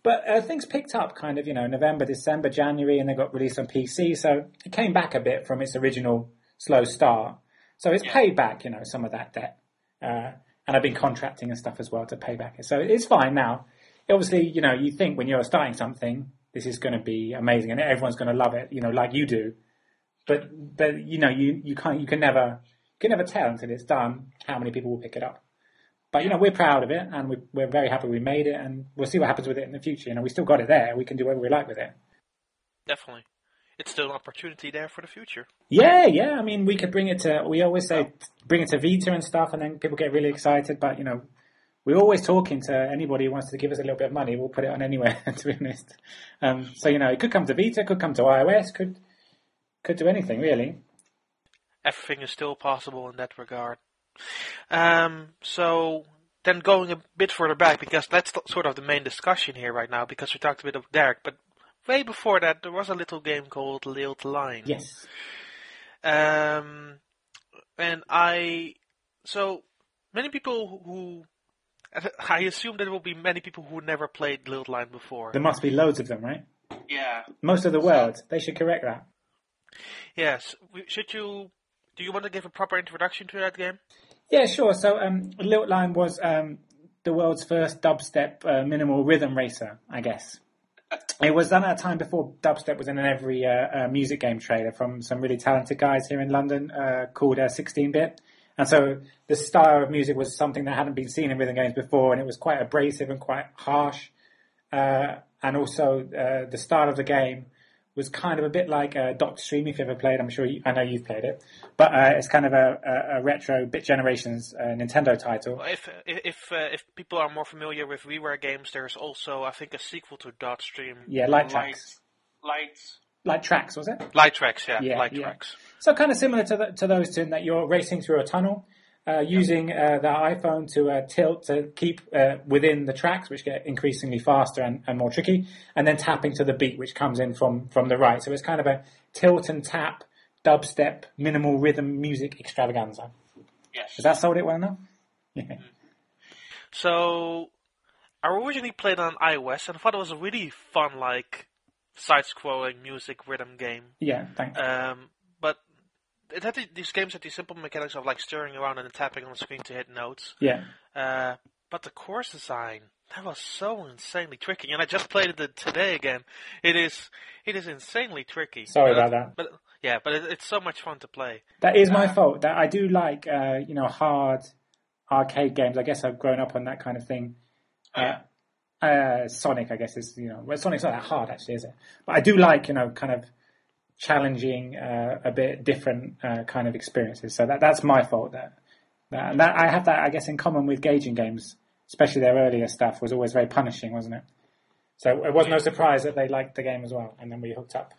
But uh, things picked up kind of, you know, November, December, January, and they got released on PC. So it came back a bit from its original slow start. So it's paid back, you know, some of that debt. Uh, and I've been contracting and stuff as well to pay back. It. So it's fine now. Obviously, you know, you think when you're starting something, this is going to be amazing and everyone's going to love it, you know, like you do but but you know you you can't you can never you can never tell until it's done how many people will pick it up. But you know we're proud of it and we, we're very happy we made it and we'll see what happens with it in the future. You know we still got it there. We can do whatever we like with it. Definitely. It's still an opportunity there for the future. Yeah, yeah. I mean we could bring it to we always say bring it to Vita and stuff and then people get really excited. But you know we're always talking to anybody who wants to give us a little bit of money. We'll put it on anywhere to be honest. Um, so you know it could come to Vita, could come to iOS, could could do anything really. Everything is still possible in that regard. Um, so then going a bit further back, because that's the- sort of the main discussion here right now, because we talked a bit of Derek, but way before that there was a little game called Lilt Line. Yes. Um, and I, so many people who, I assume there will be many people who never played Lilt Line before. There must be loads of them, right? Yeah. Most of the world. They should correct that. Yes, should you? Do you want to give a proper introduction to that game? Yeah, sure. So, um, Lilt Line was um, the world's first dubstep uh, minimal rhythm racer, I guess. It was done at a time before dubstep was in every uh, uh, music game trailer from some really talented guys here in London uh, called uh, 16-bit. And so the style of music was something that hadn't been seen in rhythm games before, and it was quite abrasive and quite harsh. Uh, and also uh, the style of the game was kind of a bit like uh, Dot Stream. If you ever played, I'm sure you, I know you've played it, but uh, it's kind of a, a, a retro Bit Generations uh, Nintendo title. If if uh, if people are more familiar with WiiWare games, there's also I think a sequel to Dot Stream. Yeah, Light Trax. Lights. Light Trax, was it? Light Trax, yeah, Yeah, Light yeah. Tracks. So kind of similar to, the, to those two in that you're racing through a tunnel, uh, using uh, the iPhone to uh, tilt to keep uh, within the tracks, which get increasingly faster and, and more tricky, and then tapping to the beat, which comes in from, from the right. So it's kind of a tilt and tap, dubstep, minimal rhythm music extravaganza. Yes. Has that sold it well enough? Yeah. So I originally played on iOS and thought it was a really fun, like side-scrolling music rhythm game. Yeah, thanks. Um, it had these games had these simple mechanics of like stirring around and tapping on the screen to hit notes. yeah. Uh, but the course design that was so insanely tricky, and I just played it today again. It is it is insanely tricky. Sorry But- about that. But yeah, but it, it's so much fun to play. That is my fault. That I do like, uh, you know, hard arcade games. I guess I've grown up on that kind of thing. Uh, uh, Sonic, I guess, is you know, well, Sonic's not that hard actually, is it? But I do like, you know, kind of challenging, uh, a bit different uh, kind of experiences. So that that's my fault. That, that that I have that, I guess, in common with Gaijin Games, especially their earlier stuff was always very punishing, wasn't it? So it was no surprise that they liked the game as well, and then we hooked up.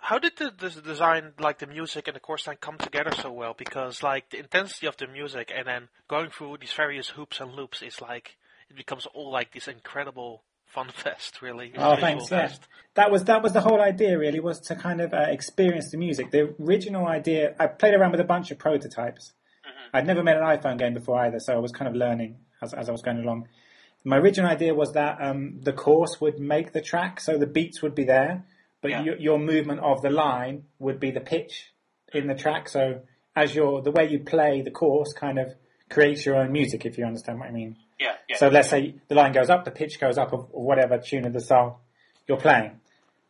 How did the, the design, like the music and the course design, come together so well? Because like the intensity of the music and then going through these various hoops and loops is like it becomes all like this incredible fun fest, really. Oh, thanks. Yeah, fest. that was that was the whole idea. Really, was to kind of uh, experience the music. The original idea. I played around with a bunch of prototypes. I'd never made an iPhone game before either, so I was kind of learning as as I was going along. My original idea was that um, the course would make the track, so the beats would be there, but Yeah. your, your movement of the line would be the pitch in the track. So as your the way you play the course kind of creates your own music, if you understand what I mean. Yeah. Yeah. So let's say the line goes up, the pitch goes up of whatever tune of the song you're playing.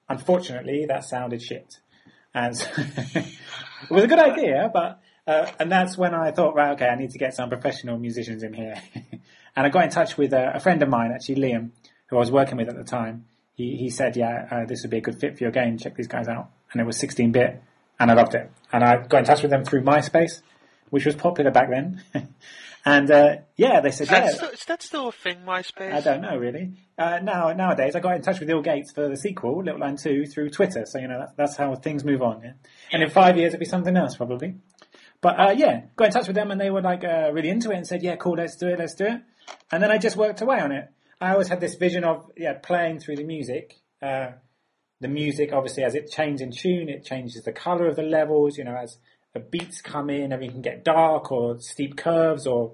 Unfortunately, that sounded shit. And it was a good idea, but, uh, and that's when I thought, right, okay, I need to get some professional musicians in here. and I got in touch with a, a friend of mine, actually Liam, who I was working with at the time. He, he said, yeah, uh, this would be a good fit for your game. Check these guys out. And it was 16 bit and I loved it. And I got in touch with them through MySpace, which was popular back then. and, uh, yeah, they said, Is that, yeah. still, is that still a thing, MySpace? I don't know really. Uh, now nowadays, I got in touch with Ill Gates for the sequel, Lilt Line Two, through Twitter. So you know that's, that's how things move on. Yeah? And in five years, it'll be something else probably. But uh, yeah, got in touch with them, and they were like uh, really into it, and said, "Yeah, cool, let's do it, let's do it." And then I just worked away on it. I always had this vision of yeah, playing through the music. Uh, the music, obviously, as it changes in tune, it changes the color of the levels. You know, as the beats come in, everything can get dark or steep curves or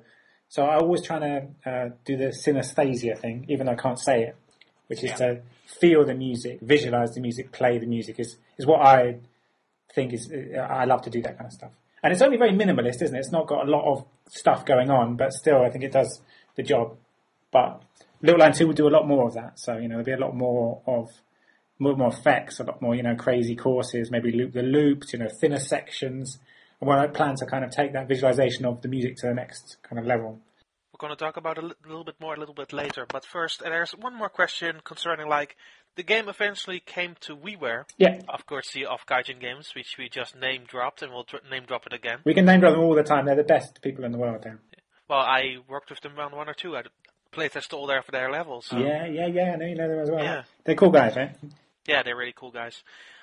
so I always trying to uh, do the synesthesia thing, even though I can't say it, which is to feel the music, visualize the music, play the music is, is what I think is, uh, I love to do that kind of stuff. And it's only very minimalist, isn't it? It's not got a lot of stuff going on, but still I think it does the job. But Lilt Line 2 will do a lot more of that. So, you know, there'll be a lot more of, more, more effects, a lot more, you know, crazy courses, maybe loop the loops, you know, thinner sections. And when I plan to kind of take that visualization of the music to the next kind of level. We're going to talk about a little bit more a little bit later. But first, there's one more question concerning like the game eventually came to WiiWare, Yeah, of course, the of Gaijin Games, which we just name dropped, and we'll name drop it again. we can name drop them all the time. They're the best people in the world. There. Well, I worked with them on one or two. I playtested all their for their levels. So. Yeah, yeah, yeah. I know you know them as well. Yeah. They're cool guys, right? Yeah, they're really cool guys.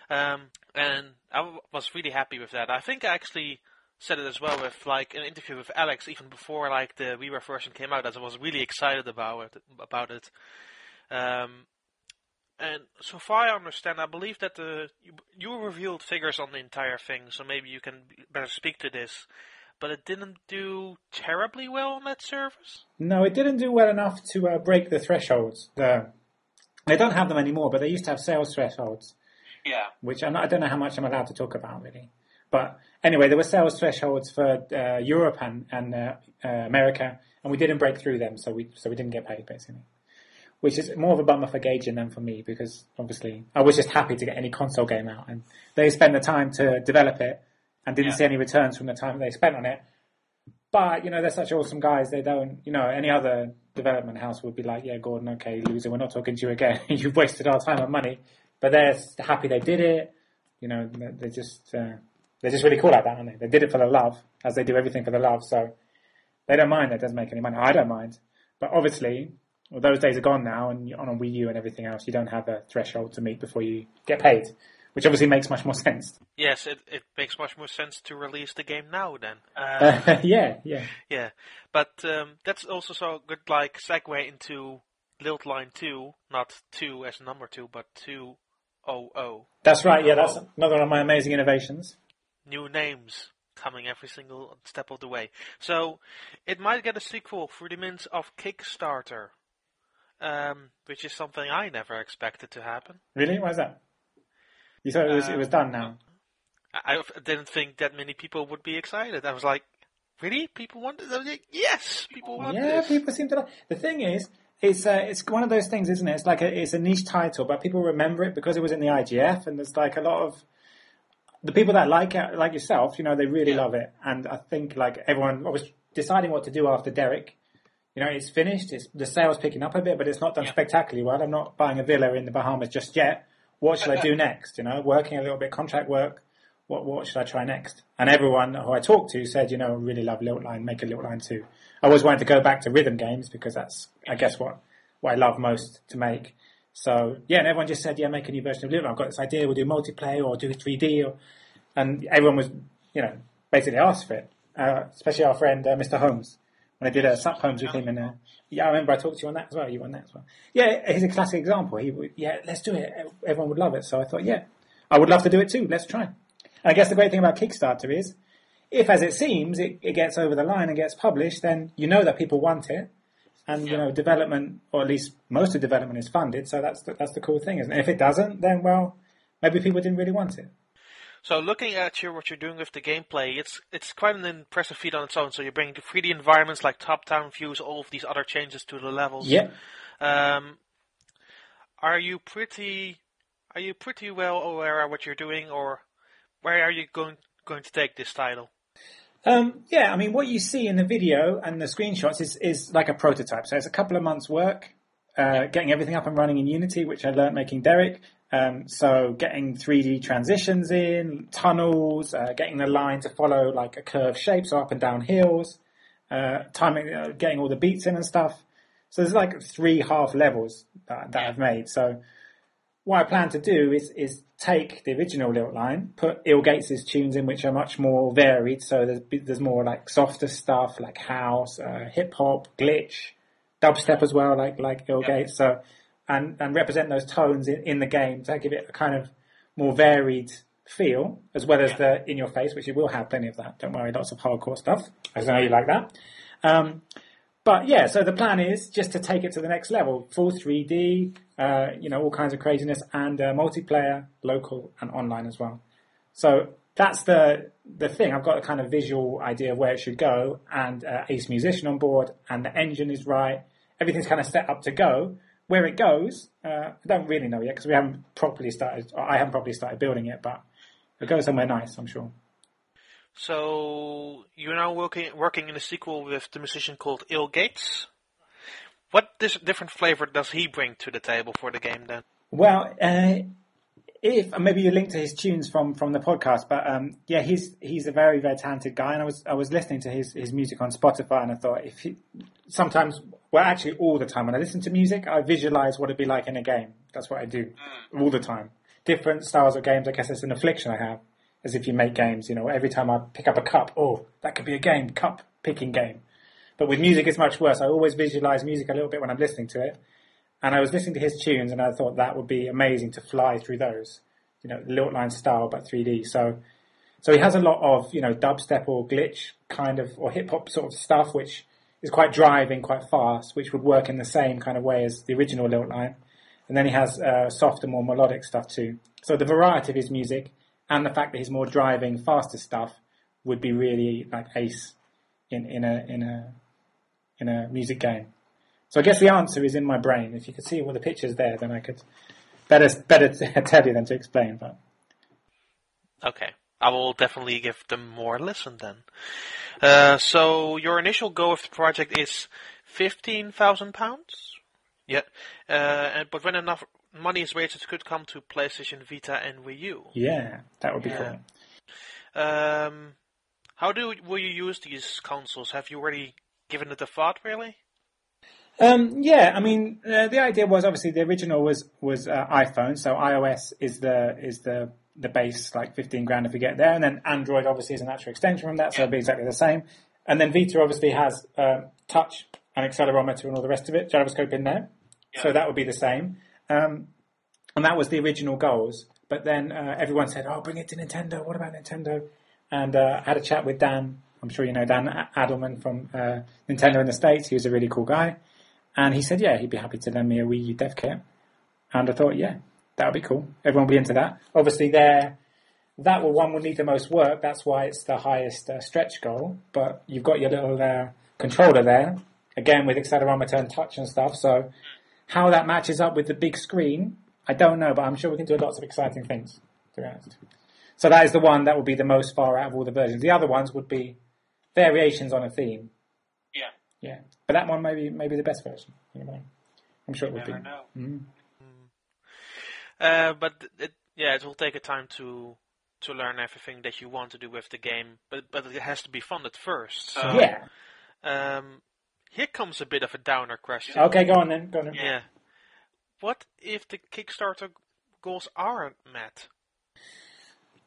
Um, and I was really happy with that. I think I actually said it as well with like an interview with Alex even before like the WiiWare version came out, as I was really excited about it. About it. Um, and so far I understand, I believe that the you, you revealed figures on the entire thing, so maybe you can better speak to this. But it didn't do terribly well on that service. No, it didn't do well enough to uh, break the thresholds. The, they don't have them anymore, but they used to have sales thresholds, yeah. which not, I don't know how much I'm allowed to talk about really. But anyway, there were sales thresholds for uh, Europe and, and uh, uh, America, and we didn't break through them, so we so we didn't get paid basically. Which is more of a bummer for Gaijin than for me because obviously I was just happy to get any console game out, and they spent the time to develop it and didn't Yeah. see any returns from the time they spent on it. But, you know, they're such awesome guys. They don't, you know, any other development house would be like, yeah, Gordon, okay, loser, we're not talking to you again. You've wasted our time and money. But they're happy they did it. You know, they're just, uh, they're just really cool like that, aren't they? They did it for the love, as they do everything for the love. So they don't mind that doesn't make any money. I don't mind. But obviously, well, those days are gone now, and on a Wii U and everything else, you don't have a threshold to meet before you get paid, which obviously makes much more sense. Yes, it, it makes much more sense to release the game now then. Uh, Uh, yeah, yeah. yeah, but um, that's also so good like segue into Lilt Line 2, not 2 as number 2, but 200. That's right. Yeah, that's another one of my amazing innovations. New names coming every single step of the way. So it might get a sequel through the means of Kickstarter, um, which is something I never expected to happen. Really? Why is that? You thought it was it was done now? I, I didn't think that many people would be excited. I was like, really? People want this? I was like, yes, people want Yeah, this. people seem to like. The thing is, it's uh, it's one of those things, isn't it? It's like a, it's a niche title, but people remember it because it was in the IGF, and there's like a lot of the people that like it, like yourself. You know, they really Yeah. love it, and I think like everyone I was deciding what to do after Derek. You know, it's finished. It's the sales picking up a bit, but it's not done Yeah. spectacularly well. I'm not buying a villa in the Bahamas just yet. What should I do next? You know, working a little bit, contract work. What what should I try next? And everyone who I talked to said, you know, really love Lilt Line, make a Lilt Line too. I always wanted to go back to rhythm games because that's, I guess, what what I love most to make. So yeah, and everyone just said, yeah, make a new version of Lilt Line. I've got this idea. We'll do multiplayer or do 3D, or, and everyone was, you know, basically asked for it. Uh, especially our friend uh, Mr. Holmes when I did a Sup Holmes with him. And uh, yeah, I remember I talked to you on that as well. You were on that as well. Yeah, he's a classic example. He would, yeah, let's do it. Everyone would love it. So I thought, yeah, I would love to do it too. Let's try. And I guess the great thing about Kickstarter is, if as it seems it, it gets over the line and gets published, then you know that people want it, and you know development, or at least most of development is funded. So that's the, that's the cool thing, isn't it? If it doesn't, then well, maybe people didn't really want it. So looking at your, what you're doing with the gameplay, it's it's quite an impressive feat on its own. So you're bringing the 3D environments like top-down views, all of these other changes to the levels. Yeah. Um, are you pretty are you pretty well aware of what you're doing, or where are you going going to take this title? Um, yeah, I mean, what you see in the video and the screenshots is, is like a prototype. So it's a couple of months' work, uh, getting everything up and running in Unity, which I learned making Derek. Um, so getting 3D transitions in, tunnels, uh, getting the line to follow like a curved shape, so up and down hills, uh, timing, uh, getting all the beats in and stuff. So there's like three half levels that, that I've made. So what I plan to do is is take the original Lilt line, put Ill Gates' tunes in, which are much more varied. So there's there's more like softer stuff like house, uh, hip hop, glitch, dubstep as well, like like Ill Gates. So and and represent those tones in, in the game to give it a kind of more varied feel, as well as the in your face, which you will have plenty of that. Don't worry, lots of hardcore stuff. I know you like that. Um, but yeah, so the plan is just to take it to the next level, full 3D, uh, you know, all kinds of craziness, and uh, multiplayer, local, and online as well. So that's the the thing. I've got a kind of visual idea of where it should go, and uh, Ace Musician on board, and the engine is right. Everything's kind of set up to go. Where it goes, uh, I don't really know yet because we haven't properly started. I haven't properly started building it, but it'll go somewhere nice, I'm sure. So you're now working working in a sequel with the musician called Ill Gates. What this different flavor does he bring to the table for the game then? Well, uh, if maybe you link to his tunes from from the podcast, but um, yeah, he's he's a very very talented guy, and I was I was listening to his his music on Spotify, and I thought if he sometimes, well, actually all the time when I listen to music, I visualize what it'd be like in a game. That's what I do all the time. Different styles of games. I guess it's an affliction I have, as if you make games. You know, every time I pick up a cup, oh, that could be a game, cup picking game. But with music, it's much worse. I always visualize music a little bit when I'm listening to it. And I was listening to his tunes, and I thought that would be amazing to fly through those, you know, Lilt Line style, but 3D. So, so he has a lot of, you know, dubstep or glitch kind of, or hip hop sort of stuff, which is quite driving, quite fast, which would work in the same kind of way as the original Lilt Line. And then he has uh, softer, more melodic stuff too. So the variety of his music and the fact that he's more driving, faster stuff would be really like ace in, in a in a in a music game. So I guess the answer is in my brain. If you could see all the pictures there, then I could better better tell you than to explain. But Okay, I will definitely give them more listen then. Uh, so your initial goal of the project is fifteen thousand pounds. Yeah, uh, and but when enough money is raised, it could come to PlayStation Vita and Wii U. Yeah, that would be Yeah. cool. Um, how do will you use these consoles? Have you already given it a thought, really? Um, yeah, I mean, uh, the idea was obviously the original was was uh, iPhone, so iOS is the is the the base, like fifteen grand if we get there, and then Android obviously is a natural extension from that, so it'll be exactly the same. And then Vita obviously has uh, touch and accelerometer and all the rest of it, gyroscope in there, so that would be the same. Um, and that was the original goals. But then uh, everyone said, "Oh, bring it to Nintendo. What about Nintendo?" And uh, I had a chat with Dan. I'm sure you know Dan Adelman from uh, Nintendo in the States. He was a really cool guy. And he said, yeah, he'd be happy to lend me a Wii U dev kit. And I thought, yeah, that would be cool. Everyone will be into that. Obviously, there, that will, one will need the most work. That's why it's the highest uh, stretch goal. But you've got your little uh, controller there, again with accelerometer and touch and stuff. So how that matches up with the big screen, I don't know, but I'm sure we can do lots of exciting things. To be honest. So that is the one that will be the most far out of all the versions. The other ones would be variations on a theme. Yeah. Yeah, but that one may be maybe the best version. You know. I'm sure it You would be. never know. Mhm. Uh, but it, yeah, it will take a time to to learn everything that you want to do with the game. But but it has to be funded first. So, Yeah. Um, here comes a bit of a downer question. Okay, go on then. Go on then. Yeah. What if the Kickstarter goals aren't met?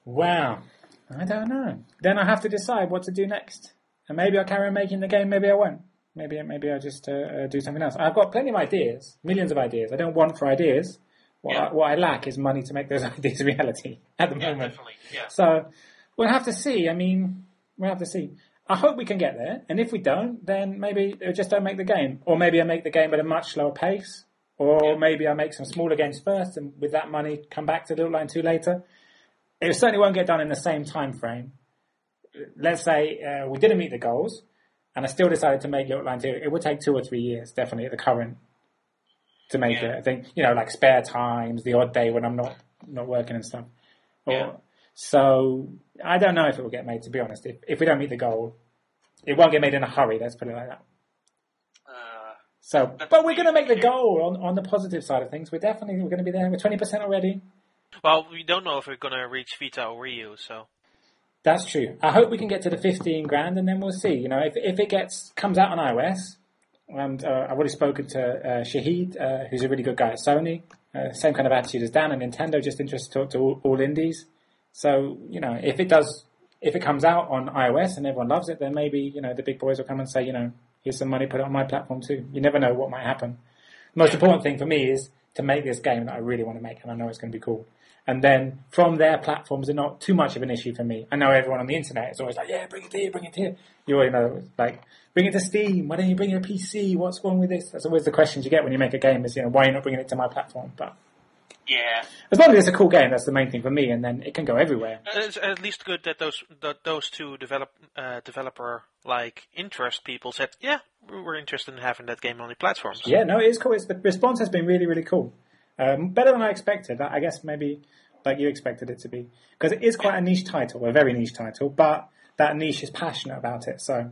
Wow. I don't know. Then I have to decide what to do next. And maybe I'll carry on making the game. Maybe I won't. Maybe maybe I'll just uh, uh, do something else. I've got plenty of ideas, millions of ideas. I don't want for ideas. What, Yeah. I, what I lack is money to make those ideas a reality at the Yeah, moment. definitely. Yeah. So we'll have to see. I mean, we'll have to see. I hope we can get there, and if we don't, then maybe I just don't make the game, or maybe I make the game at a much slower pace, or maybe I make some smaller games first, and with that money, come back to Lilt Line Two later. It certainly won't get done in the same time frame. Let's say uh, we didn't meet the goals, and I still decided to make Lilt Line Two. It would take two or three years, definitely at the current, to make Yeah. it. I think you know, like spare times, the odd day when I'm not not working and stuff. Or, Yeah. So I don't know if it will get made. To be honest, if if we don't meet the goal, it won't get made in a hurry. Let's put it like that. Uh, So, but we're going to make the goal on, on the positive side of things. We're definitely we're going to be there. We're twenty percent already. Well, we don't know if we're gonna reach Vita or Wii U, so That's true. I hope we can get to the fifteen grand, and then we'll see. You know, if if it gets comes out on iOS, and uh, I've already spoken to uh, Shahid, uh, who's a really good guy at Sony. Uh, same kind of attitude as Dan and Nintendo, just interested to talk to all, all indies. So you know, if it does, if it comes out on iOS and everyone loves it, then maybe you know the big boys will come and say, you know, here's some money, put it on my platform too. You never know what might happen. The most important thing for me is to make this game that I really want to make, and I know it's going to be cool. And then from their platforms are not too much of an issue for me. I know everyone on the internet is always like, yeah, bring it here, bring it here. You already know, like, bring it to Steam. Why don't you bring it to PC? What's wrong with this? That's always the questions you get when you make a game is, you know, why are you not bringing it to my platform? But yeah. as long as it's a cool game, that's the main thing for me. And then it can go everywhere. it's at least good that those that those two develop uh, developer like interest people said, yeah, we're interested in having that game on the platforms. Yeah, no, it is cool. It's, the response has been really, really cool. Um, better than I expected. I guess maybe like you expected it to be. Because it is quite a niche title, a very niche title, but that niche is passionate about it. So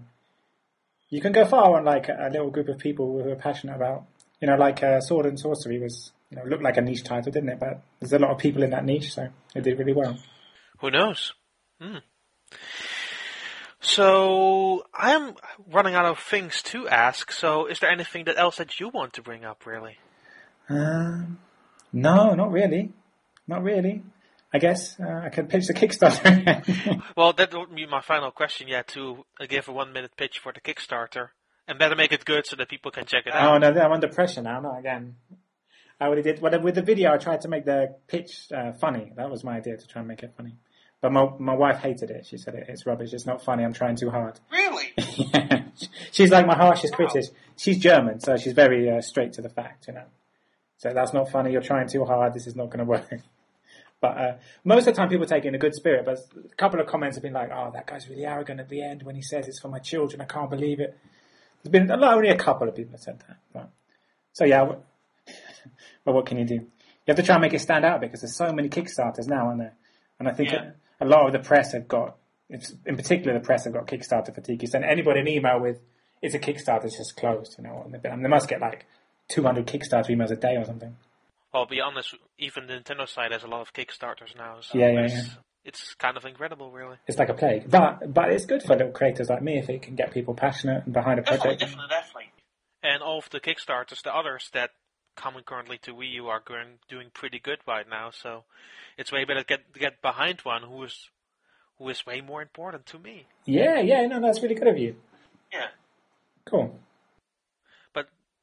you can go far on like a, a little group of people who are passionate about, you know, like uh, Sword and Sworcery was, you know, looked like a niche title, didn't it? But there's a lot of people in that niche, so it did really well. Who knows? Hmm. So I'm running out of things to ask. So is there anything that else that you want to bring up, really? Um, no, not really. Not really. I guess uh, I can pitch the Kickstarter. Well, that would be my final question. Yeah, to uh, give a one-minute pitch for the Kickstarter, and better make it good so that people can check it out. Oh no, I'm under pressure now. Not again. I already did. Well, with the video, I tried to make the pitch uh, funny. That was my idea to try and make it funny. But my my wife hated it. She said it's rubbish. It's not funny. I'm trying too hard. Really? yeah. She's like my harshest critic. She's German, so she's very uh, straight to the fact. You know. So that's not funny. You're trying too hard. This is not going to work. But uh, most of the time, people take it in a good spirit. But a couple of comments have been like, "Oh, that guy's really arrogant at the end when he says it's for my children. I can't believe it." There's been only a couple of people have said that. But, so yeah, but what can you do? You have to try and make it stand out because there's so many Kickstarters now, aren't there? And I think Yeah. a lot of the press have got, it's, in particular, the press have got Kickstarter fatigue. You send anybody an email with, it's a Kickstarter, it's just closed, you know, and they must get like 200 Kickstarter emails a day or something. Well, be honest, even the Nintendo side has a lot of Kickstarters now. So Yeah, yeah, it's, yeah. it's kind of incredible, really. It's like a plague. But, but it's good for little creators like me if it can get people passionate and behind a project. definitely, definitely. And all of the Kickstarters, the others that coming currently to Wii U are going, doing pretty good right now. So it's way better to get get behind one who is who is way more important to me. Yeah, yeah, no, that's really good of you. Yeah. Cool.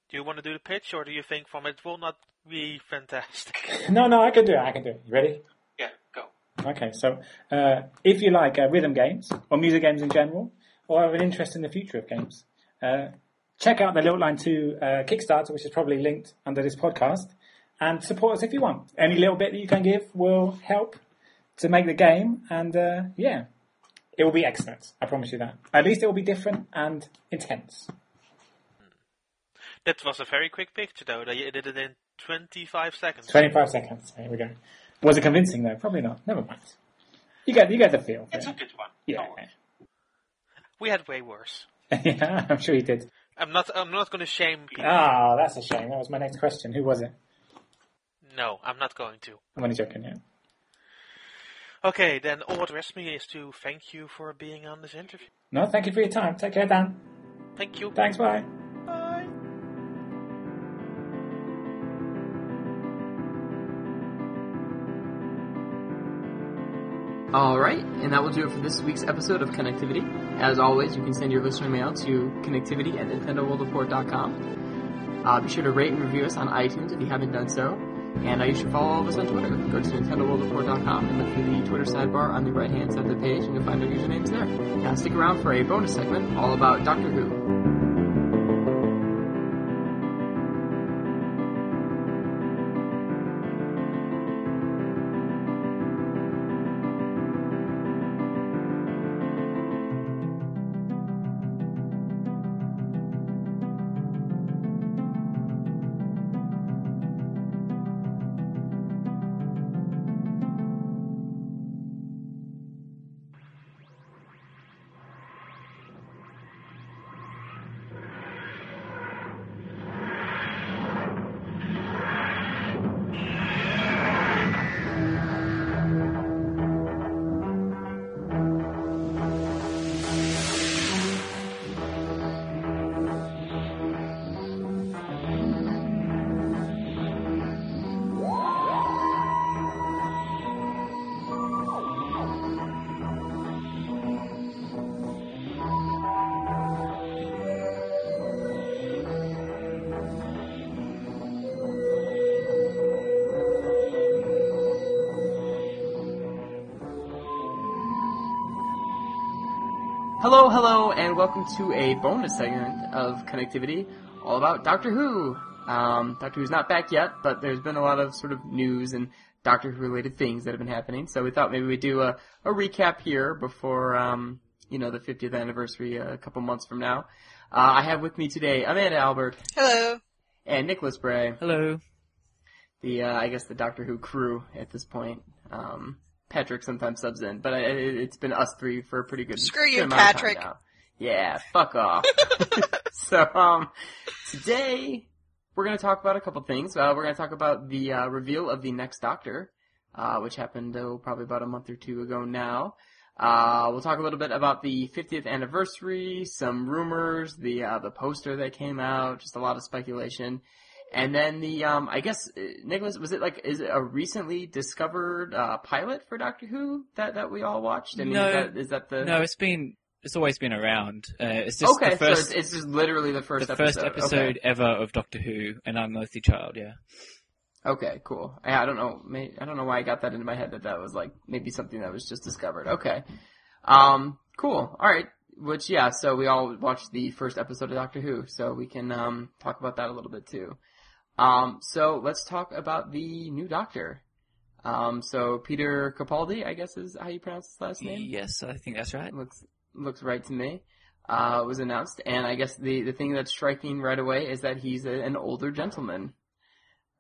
Do you want to do the pitch, or do you think from it will not be fantastic? No, no, I can do it. I can do it. You ready? Yeah, go. Okay, so uh, if you like uh, rhythm games or music games in general, or have an interest in the future of games, uh, check out the Lilt Line 2 uh, Kickstarter, which is probably linked under this podcast, and support us if you want. Any little bit that you can give will help to make the game, and uh, yeah, it will be excellent. I promise you that. At least it will be different and intense. That was a very quick picture, though. They did it in 25 seconds. 25 seconds. Here we go. Was it convincing though? Probably not. Never mind. You get you get the feel. It's a good one. Yeah. We had way worse. yeah, I'm sure you did. I'm not. I'm not going to shame people. Ah, that's a shame. That was my next question. Who was it? No, I'm not going to. I'm only joking, yeah. Okay, then all that rests me is to thank you for being on this interview. No, thank you for your time. Take care, Daan. Thank you. Thanks. Bye. Alright, and that will do it for this week's episode of Connectivity. As always, you can send your listener mail to connectivity at nintendoworldreport.com. Uh, be sure to rate and review us on iTunes if you haven't done so. And uh, you should follow all of us on Twitter. Go to nintendoworldreport.com and look through the Twitter sidebar on the right-hand side of the page and you'll find our usernames there. Now stick around for a bonus segment all about Doctor Who. Welcome to a bonus segment of Connectivity, all about Doctor Who. Um, Doctor Who's not back yet, but there's been a lot of sort of news and Doctor Who related things that have been happening. So we thought maybe we'd do a, a recap here before, um, you know, the 50th anniversary a couple months from now. Uh, I have with me today Amanda Albert Hello. and Nicholas Bray, Hello. the uh, I guess the Doctor Who crew at this point. Um, Patrick sometimes subs in, but it, it's been us three for a pretty good. Screw you, good amount of time Patrick. now. Yeah, fuck off. so um, today we're going to talk about a couple things. Uh, we're going to talk about the uh, reveal of the next Doctor, uh, which happened oh, probably about a month or two ago now. Uh, we'll talk a little bit about the 50th anniversary, some rumors, the uh, the poster that came out, just a lot of speculation. And then the, um, I guess, uh, Nicholas, was it like, is it a recently discovered uh, pilot for Doctor Who that, that we all watched? I mean, No. is, that, is that the No, it's been it's always been around. Uh, it's just okay? the first so it's, just literally the first the episode. first episode Okay. ever of Doctor Who, and An Unearthly Child. Yeah. Okay, cool. I, I don't know. May, I don't know why I got that into my head that that was like maybe something that was just discovered. Okay. Um. Cool. All right. Which yeah. So we all watched the first episode of Doctor Who, so we can um talk about that a little bit too. Um. So let's talk about the new Doctor. Um. So Peter Capaldi, I guess is how you pronounce his last name. Yes, I think that's right. looks looks right to me. Uh, was announced, and I guess the the thing that's striking right away is that he's a, an older gentleman,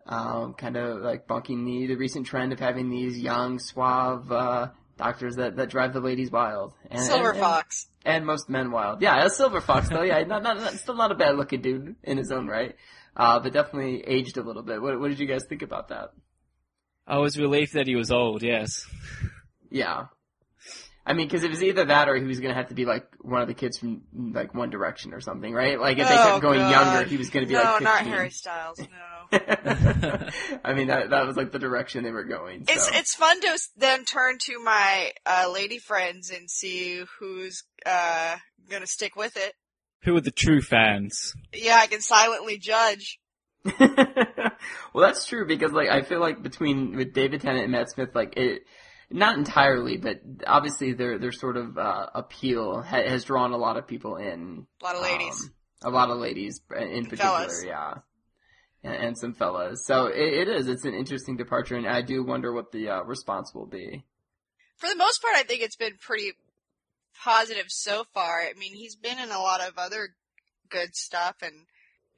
um, kind of like bunking the the recent trend of having these young, suave uh, doctors that, that drive the ladies wild. And, Silver and- and- Fox. and most men wild. Yeah, a silver fox though. Yeah, not, not, not still not a bad looking dude in his own right, uh, but definitely aged a little bit. What, what did you guys think about that? I was relieved that he was old. Yes. Yeah, I mean, because it was either that or he was gonna have to be like one of the kids from like One Direction or something, right? Like if they Oh, kept going God. younger, he was gonna be no, like 15. not Harry Styles. No. I mean, that that was like the direction they were going. So. It's it's fun to then turn to my uh, lady friends and see who's uh, gonna stick with it. Who are the true fans? Yeah, I can silently judge. well, that's true because like I feel like between with David Tennant and Matt Smith, like it, not entirely, but obviously their their sort of uh, appeal ha- has drawn a lot of people in. A lot of ladies. Um, a lot of ladies in particular, fellas. yeah, and, and some fellas. So it, it is. It's an interesting departure, and I do wonder what the uh, response will be. For the most part, I think it's been pretty positive so far. I mean, he's been in a lot of other good stuff, and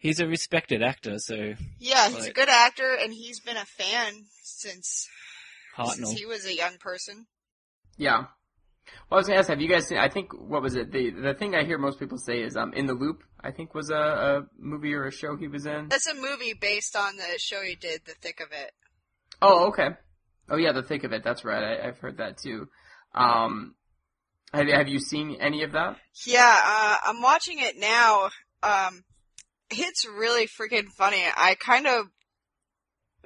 He's a respected actor, so yeah, he's a good actor, and he's been a fan since since he was a young person. Yeah. Well, I was gonna ask, have you guys seen? I think what was it? The the thing I hear most people say is um, "In the Loop." I think was a, a movie or a show he was in. That's a movie based on the show he did, The Thick of It. Oh, okay. Oh yeah, the thick of it. That's right. I, I've heard that too. Um, have have you seen any of that? Yeah, uh, I'm watching it now. Um, it's really freaking funny. I kind of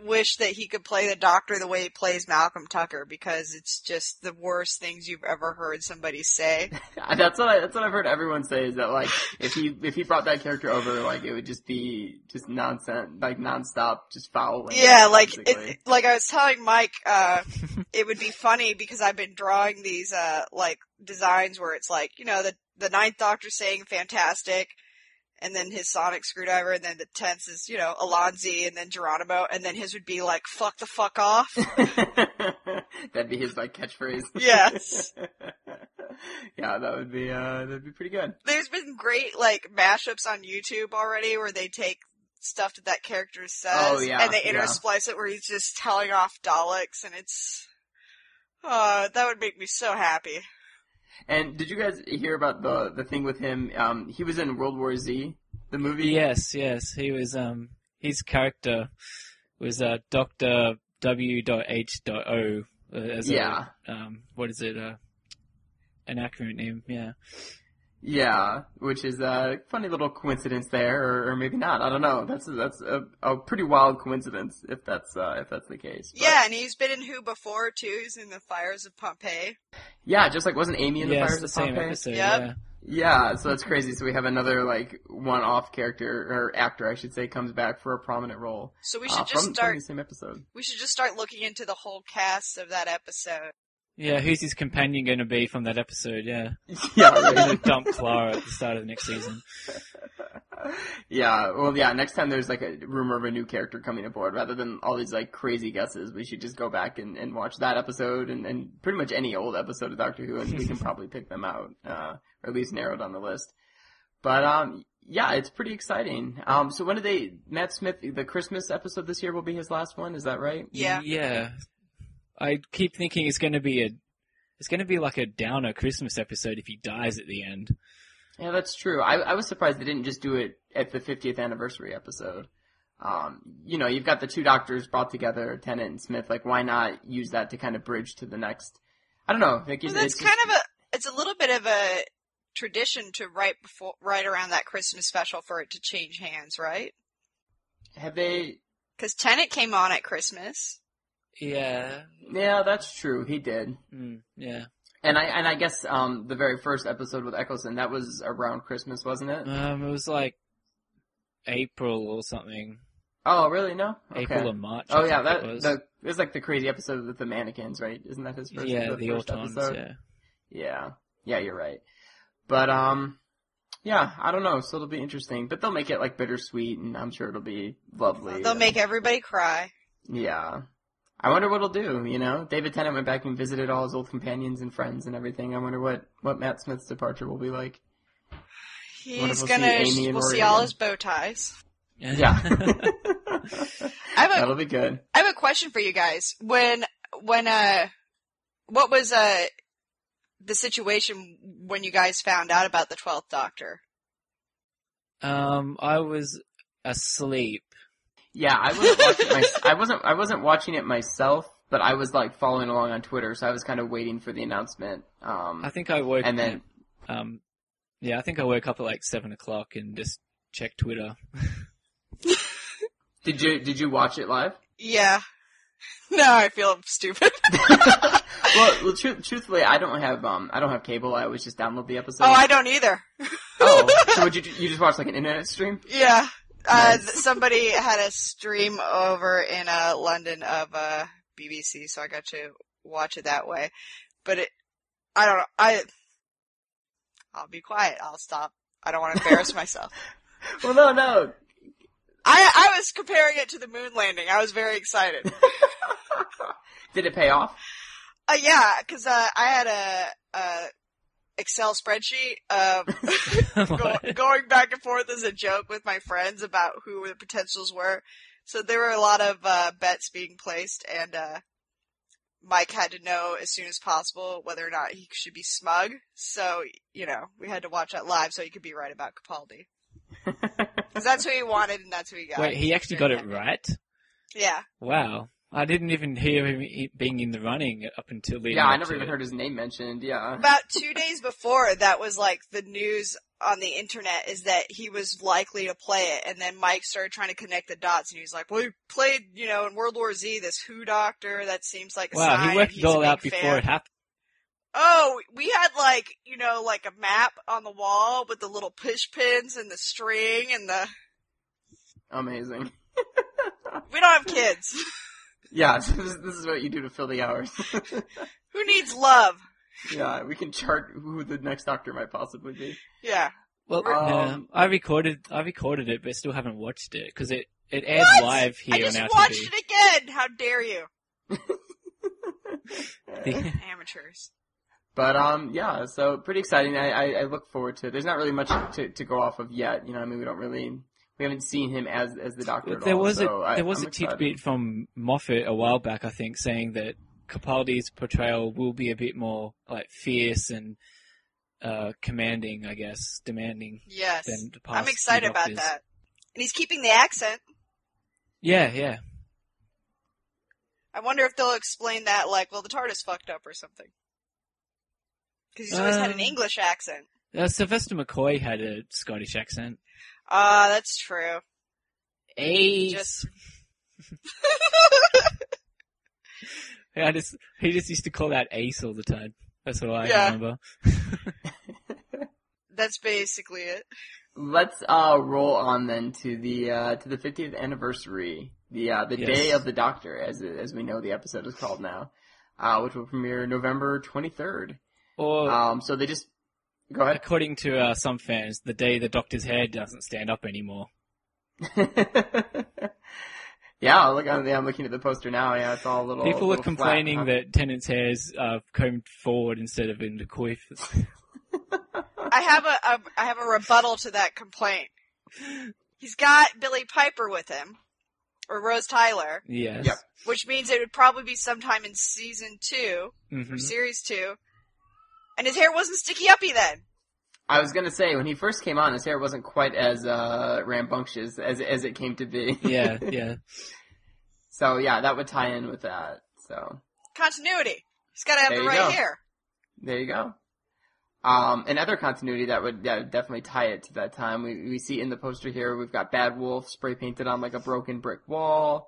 wish that he could play the doctor the way he plays Malcolm Tucker because it's just the worst things you've ever heard somebody say. that's what I, that's what I've heard everyone say is that like if he if he brought that character over, like it would just be just nonsense, like nonstop, just foul. Yeah, like it, like I was telling Mike, uh, it would be funny because I've been drawing these uh like designs where it's like you know the the ninth Doctor saying fantastic, and then his sonic screwdriver, and then the tenth is you know Allons-y, and then Geronimo, and then his would be like fuck the fuck off. That'd be his like catchphrase. Yes. yeah, that would be uh that'd be pretty good. There's been great like mashups on YouTube already where they take stuff that that character says Oh, yeah, and they yeah. intersplice it where he's just telling off Daleks and it's uh that would make me so happy. And did you guys hear about the the thing with him? Um, he was in World War Z, the movie. Yes, yes. He was um his character was uh Doctor W. H. O. uh, as Yeah. a um what is it uh an acronym yeah Yeah, which is a funny little coincidence there, or, or maybe not. I don't know. That's that's a, a pretty wild coincidence if that's uh, if that's the case. But- Yeah, and he's been in Who before too. He's in the Fires of Pompeii. yeah. Just like wasn't Amy in the yes Fires the of same Pompeii? episode Yep. yeah Yeah, so that's crazy. So we have another like one-off character or actor, I should say, comes back for a prominent role. So we uh, should just from, start from the same episode. we should just start looking into the whole cast of that episode. Yeah who's his companion going to be from that episode yeah yeah, They're gonna dump Clara at the start of the next season yeah, well, yeah. Next time there's like a rumor of a new character coming aboard, rather than all these like crazy guesses, we should just go back and, and watch that episode and, and pretty much any old episode of Doctor Who, and we can probably pick them out, uh, or at least narrow down the list. But um, yeah, it's pretty exciting. Um, so when did they? Matt Smith, the Christmas episode this year will be his last one. Is that right? Yeah. yeah I keep thinking it's going to be a it's going to be like a downer Christmas episode if he dies at the end Yeah, that's true. I, I was surprised they didn't just do it at the 50th anniversary episode. Um, you know, you've got the two doctors brought together, Tennant and Smith. Like, why not use that to kind of bridge to the next? I don't know. Like, Well, it's, that's it's kind just- of a it's a little bit of a tradition to right before right around that Christmas special for it to change hands, right? have they? Because Tennant came on at Christmas. Yeah Yeah, that's true. He did. mm, yeah And I and I guess um the very first episode with Eccleston that was around Christmas, wasn't it? um it was like April or something Oh, really? No. Okay. April or March I Oh yeah, that it was. the it was like the crazy episode with the mannequins, right? Isn't that his first? yeah the, the first Autons episode? yeah Yeah. Yeah, you're right. But um yeah, I don't know, so it'll be interesting. But they'll make it like bittersweet and I'm sure it'll be lovely. They'll make everybody cry. Yeah. I wonder what he'll do, you know? David Tennant went back and visited all his old companions and friends and everything. I wonder what, what Matt Smith's departure will be like. Wonder He's if we'll see gonna Amy we'll see all his bow ties. Yeah. I have a That'll be good. I have a question for you guys. When when uh what was uh the situation when you guys found out about the Twelfth Doctor? Um, I was asleep. Yeah, I wasn't watching my, I wasn't I wasn't watching it myself, but I was like following along on Twitter, so I was kind of waiting for the announcement. Um, I think I woke and then um, yeah, I think I woke up at like seven o'clock and just checked Twitter. did you did you watch it live? Yeah. Now I feel stupid. well, well tru- truthfully, I don't have um I don't have cable. I always just download the episode. oh, I don't either. Oh, so would you you just watch like an internet stream? Yeah. Uh, Nice. somebody had a stream over in uh, London of uh, BBC, so I got to watch it that way. But it, I don't know. I, I'll be quiet. I'll stop. I don't want to embarrass myself. Well, no, no. I, I was comparing it to the moon landing. I was very excited. Did it pay off? Uh, yeah, cause, uh, I had a, a Excel spreadsheet of go, going back and forth as a joke with my friends about who the potentials were. So there were a lot of uh, bets being placed, and uh, Mike had to know as soon as possible whether or not he should be smug. So you know we had to watch that live so he could be right about Capaldi because that's who he wanted and that's who he got. Wait, he actually got it right? Yeah, Wow. I didn't even hear him being in the running up until the yeah, I never even heard his name mentioned. Yeah. about two days before that was like the news on the internet is that he was likely to play it, and then Mike started trying to connect the dots, and he was like, "Well, he played, you know, in World War Z, this Who Doctor. That seems like a Wow, sign. he worked He's it all out before fan." it happened. Oh, we had like, you know, like a map on the wall with the little push pins and the string and the. Amazing. We don't have kids. Yeah, this is, this is what you do to fill the hours. Who needs love? yeah, we can chart who the next doctor might possibly be. Yeah. Well, Um, I recorded, I recorded it, but still haven't watched it because it it aired What? live I just on watched RTV. it again. How dare you, amateurs? But um, yeah, so pretty exciting. I, I, I look forward to. it. There's not really much to, to go off of yet. You know, I mean, we don't really, we haven't seen him as as the doctor. At there all, was so a I, there was I'm a excited. tidbit from Moffat a while back, I think, saying that Capaldi's portrayal will be a bit more like fierce and uh, commanding, I guess, demanding Yes. than the past. I'm excited about Doctors. that. And he's keeping the accent. Yeah, yeah. I wonder if they'll explain that like, well, the TARDIS fucked up or something. Because he's always had an Um, English accent. Uh, Sylvester McCoy had a Scottish accent. Ah, that's true. Ace. Just- yeah, I just he just used to call that Ace all the time. That's what I Yeah. remember. That's basically it. Let's uh roll on then to the uh to the 50th anniversary, the uh the Yes. day of the Doctor, as as we know the episode is called now, uh which will premiere November 23rd. Or Um, so they just go ahead. according to uh, some fans, the day the Doctor's hair doesn't stand up anymore. yeah, look, I'm, yeah, I'm looking at the poster now. Yeah, it's all a little. People are complaining flat, huh? that Tennant's hair's uh, combed forward instead of in the coif. I have a, a I have a rebuttal to that complaint. He's got Billie Piper with him, or Rose Tyler, yes. Yep. which means it would probably be sometime in season two Mhm. or series two. And his hair wasn't sticky uppy then. I was gonna say when he first came on, his hair wasn't quite as uh rambunctious as as it came to be. Yeah, yeah. so yeah, that would tie in with that. So Continuity. He's got to have There the you right go. hair. there you go. Um, another continuity that would yeah, definitely tie it to that time. We we see in the poster here we've got Bad Wolf spray painted on like a broken brick wall.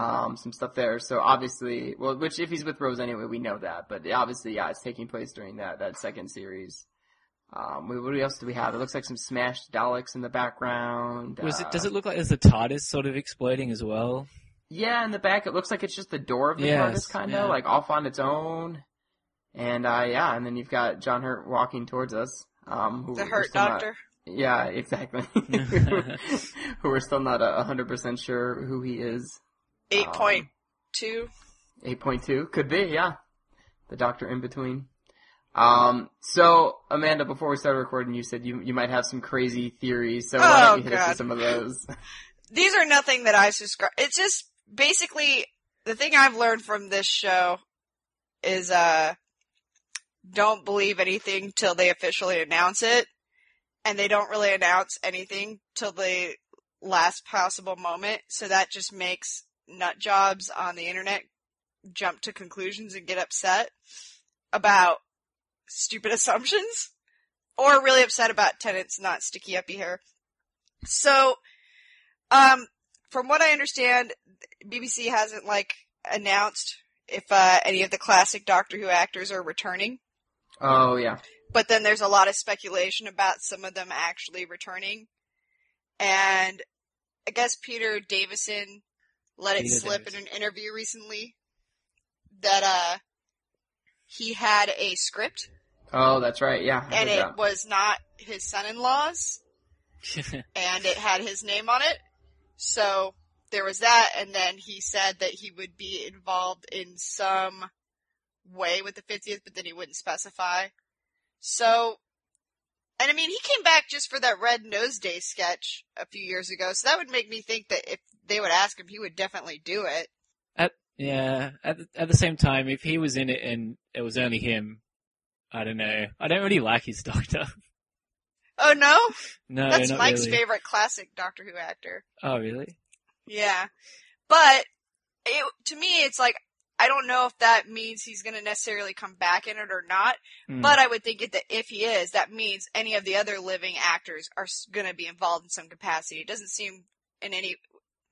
Um, some stuff there. So obviously, well, which if he's with Rose anyway, we know that. But obviously, yeah, it's taking place during that that second series. Um, what else do we have? It looks like some smashed Daleks in the background. Was it? Does Uh, it look like there's a TARDIS sort of exploding as well? Yeah, in the back, it looks like it's just the door of the Yes, TARDIS, kind of yeah. like off on its own. And uh, yeah, and then you've got John Hurt walking towards us. Um, who The Hurt still not- Doctor. yeah, exactly. who we're still not a hundred percent sure who he is. Eight Um, point two. Eight point two could be, yeah. The Doctor in between. Um, so Amanda, before we started recording, you said you you might have some crazy theories. So why Oh, don't you hit us with some of those? These are nothing that I subscribe. It's just basically the thing I've learned from this show is uh don't believe anything till they officially announce it. And they don't really announce anything till the last possible moment. So that just makes nut jobs on the internet jump to conclusions and get upset about stupid assumptions or really upset about Tennant's not sticky uppy hair. So, um, from what I understand, BBC hasn't like announced if uh, any of the classic Doctor Who actors are returning. Oh yeah. But then there's a lot of speculation about some of them actually returning. And I guess Peter Davison let it slip in an interview recently that uh he had a script Oh, that's right. Yeah. And it that. was not his son-in-law's and it had his name on it. So there was that, and then he said that he would be involved in some way with the 50th, but then he wouldn't specify. So, and I mean, he came back just for that Red Nose Day sketch a few years ago, so that would make me think that if they would ask him, he would definitely do it. At yeah, at the, at the same time, if he was in it and it was only him, I don't know. I don't really like his Doctor. Oh no? No, That's Mike's really. favorite classic Doctor Who actor. Oh, really? Yeah. But it, to me, it's like, I don't know if that means he's going to necessarily come back in it or not. Hmm. But I would think that if he is, that means any of the other living actors are going to be involved in some capacity. It doesn't seem in any,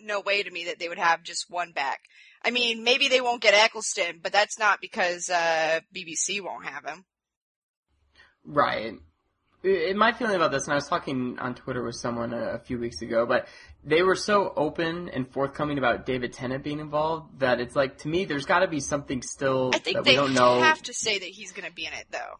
no way to me that they would have just one back. I mean, maybe they won't get Eccleston, but that's not because, uh, BBC won't have him. Right. My feeling about this, and I was talking on Twitter with someone a, a few weeks ago, but they were so open and forthcoming about David Tennant being involved that it's like to me, there's got to be something still I think that they we don't know. have to say that he's going to be in it though.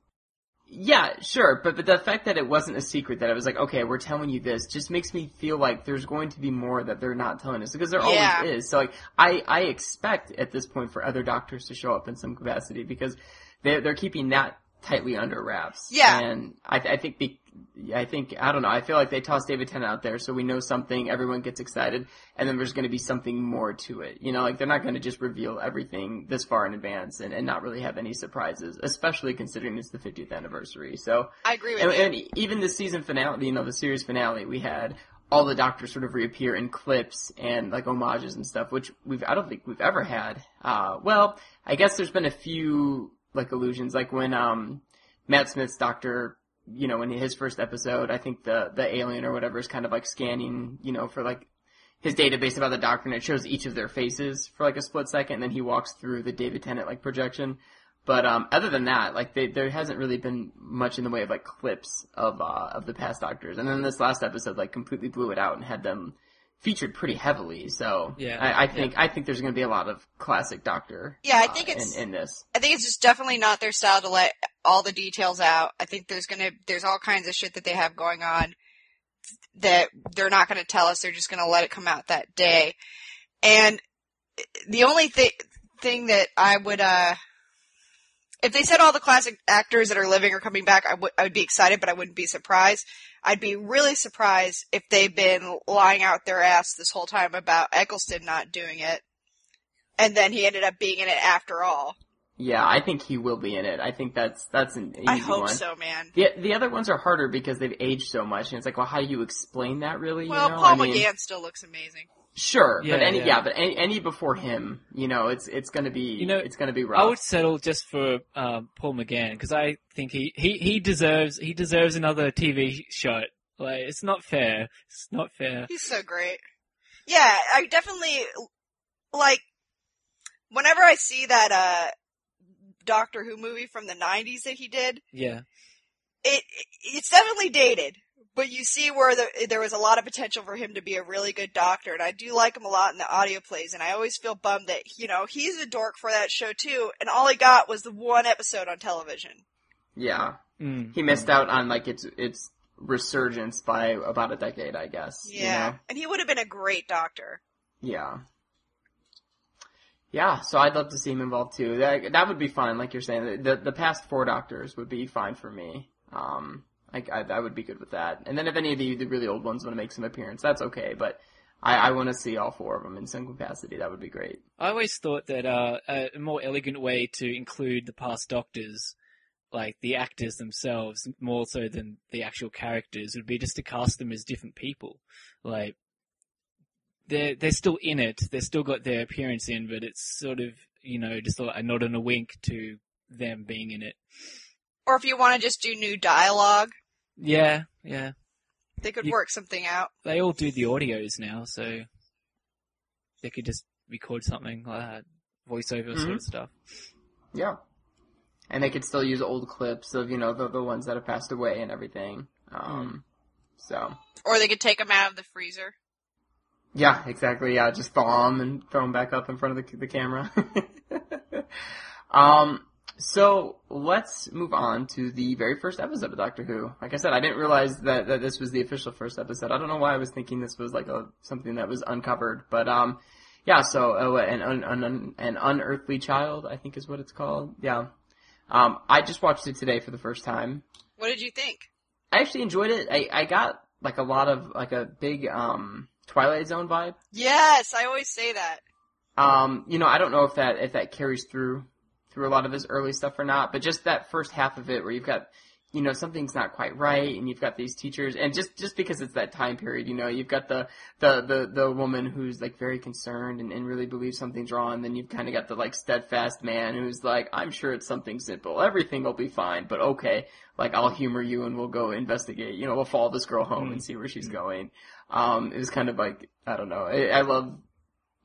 Yeah, sure, but but the fact that it wasn't a secret that it was like, okay, we're telling you this, just makes me feel like there's going to be more that they're not telling us because there Yeah. always is. So like, I I expect at this point for other doctors to show up in some capacity because they they're keeping that tightly under wraps. Yeah. and I I think the. I think I don't know. I feel like they toss David Tennant out there, so we know something. Everyone gets excited, and then there's going to be something more to it. You know, like they're not going to just reveal everything this far in advance and, and not really have any surprises, especially considering it's the 50th anniversary. So, I agree with and, you. and even the season finale, you know, the series finale, we had all the doctors sort of reappear in clips and like homages and stuff, which we've I don't think we've ever had. Uh, well, I guess there's been a few like illusions, like when um Matt Smith's doctor, you know, in his first episode, I think the the alien or whatever is kind of like scanning, you know, for like his database about the doctor, and it shows each of their faces for like a split second, and then he walks through the David Tennant like projection. But um, other than that, like they, there hasn't really been much in the way of like clips of uh, of the past doctors. And then this last episode like completely blew it out and had them featured pretty heavily. So Yeah, I, I think I think there's going to be a lot of classic Doctor. Yeah, I uh, think it's- in, in this. I think it's just definitely not their style to let all the details out. I think there's gonna, there's all kinds of shit that they have going on that they're not gonna tell us. They're just gonna let it come out that day. And the only thing, thing that I would, uh, if they said all the classic actors that are living are coming back, I would, I would be excited, but I wouldn't be surprised. I'd be really surprised if they've been lying out their ass this whole time about Eccleston not doing it. And then he ended up being in it after all. Yeah, I think he will be in it. I think that's that's an easy I hope one. so, man. The the other ones are harder because they've aged so much, and it's like, well, how do you explain that really? Well, you know? Paul I mean, McGann still looks amazing. Sure, but any yeah, yeah. but any, any before him, you know, it's it's gonna be You know, it's gonna be rough. I would settle just for um, Paul McGann because I think he, he, he deserves he deserves another TV show. Like it's not fair. It's not fair. He's so great. Yeah, I definitely like whenever I see that uh Doctor Who movie from the 90s that he did, Yeah. it it's definitely dated, but you see where the, there was a lot of potential for him to be a really good doctor, and I do like him a lot in the audio plays, and I always feel bummed that you know he's a dork for that show too, and all he got was the one episode on television. yeah, Mm. he missed out on like its its resurgence by about a decade, I guess. you Yeah, know? and he would have been a great doctor. Yeah. Yeah, so I'd love to see him involved too. That that would be fine, like you're saying. The the past four doctors would be fine for me. Um, I, I, I would be good with that. And then if any of the, the really old ones want to make some appearance, that's okay. But I, I want to see all four of them in some capacity. That would be great. I always thought that uh, a more elegant way to include the past Doctors, like the actors themselves, more so than the actual characters, would be just to cast them as different people. Like they're they're still in it, they've still got their appearance in, but it's sort of you know just a, a nod and a wink to them being in it. Or if you want to just do new dialogue, Yeah, yeah. they could You- work something out. They all do the audios now, so they could just record something like that, voiceover sort Mhm. of stuff. Yeah. And they could still use old clips of, you know, the, the ones that have passed away and everything. Um, so, Or they could take them out of the freezer. yeah, exactly. Yeah, just thaw them and throw them back up in front of the, the camera. um, so let's move on to the very first episode of Doctor Who. Like I said, I didn't realize that, that this was the official first episode. I don't know why I was thinking this was like a, something that was uncovered, but, um, yeah, so, uh, an, un, un, an unearthly child, I think is what it's called. Yeah. Um, I just watched it today for the first time. What did you think? I actually enjoyed it. I, I got like a lot of like a big um Twilight Zone vibe. Yes, I always say that. Um, you know, I don't know if that if that carries through through a lot of his early stuff or not, but just that first half of it where you've got you know something's not quite right and you've got these teachers and just just because it's that time period, you know, you've got the the the, the woman who's like very concerned and, and really believes something's wrong, And then you've kind of got the like steadfast man who's like, I'm sure it's something simple, everything will be fine, but okay, like I'll humor you and we'll go investigate, you know, we'll follow this girl home and see where she's going. Um, it was kind of like I don't know, I, I love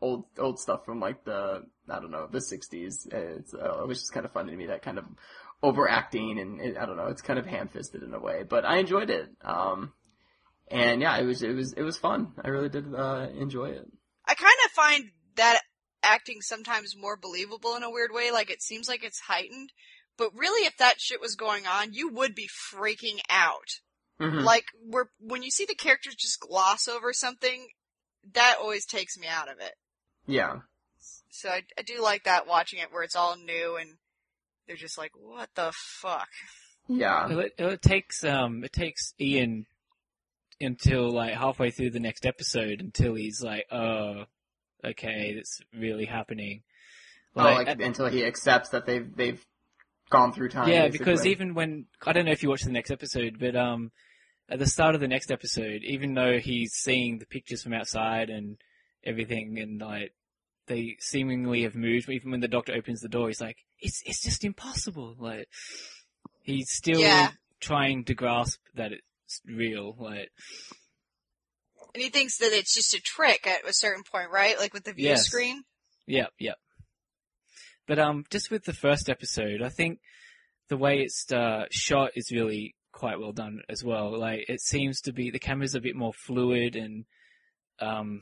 old old stuff from like the I don't know the '60s. It's uh, it was just kind of funny to me that kind of overacting and it, I don't know. It's kind of ham fisted in a way, but I enjoyed it. Um, and yeah, it was it was it was fun. I really did uh, enjoy it. I kind of find that acting sometimes more believable in a weird way. Like it seems like it's heightened, but really, if that shit was going on, you would be freaking out. Mhm. Like where when you see the characters just gloss over something, that always takes me out of it. Yeah, So I, I do like that watching it where it's all new and they're just like, what the fuck? yeah, It, it takes um it takes Ian until like halfway through the next episode until he's like, oh, okay, that's really happening. oh, like at- until he accepts that they've they've gone through time. yeah, basically. because even when I don't know if you watch the next episode, but um, at the start of the next episode, even though he's seeing the pictures from outside and everything, and like they seemingly have moved, even when the doctor opens the door, he's like, "It's it's just impossible." Like he's still Yeah. trying to grasp that it's real. Like And he thinks that it's just a trick at a certain point, right? Like with the view Yes. screen. Yep, yep. But um, just with the first episode, I think the way it's uh, shot is really quite well done as well. Like it seems to be the camera's a bit more fluid and um,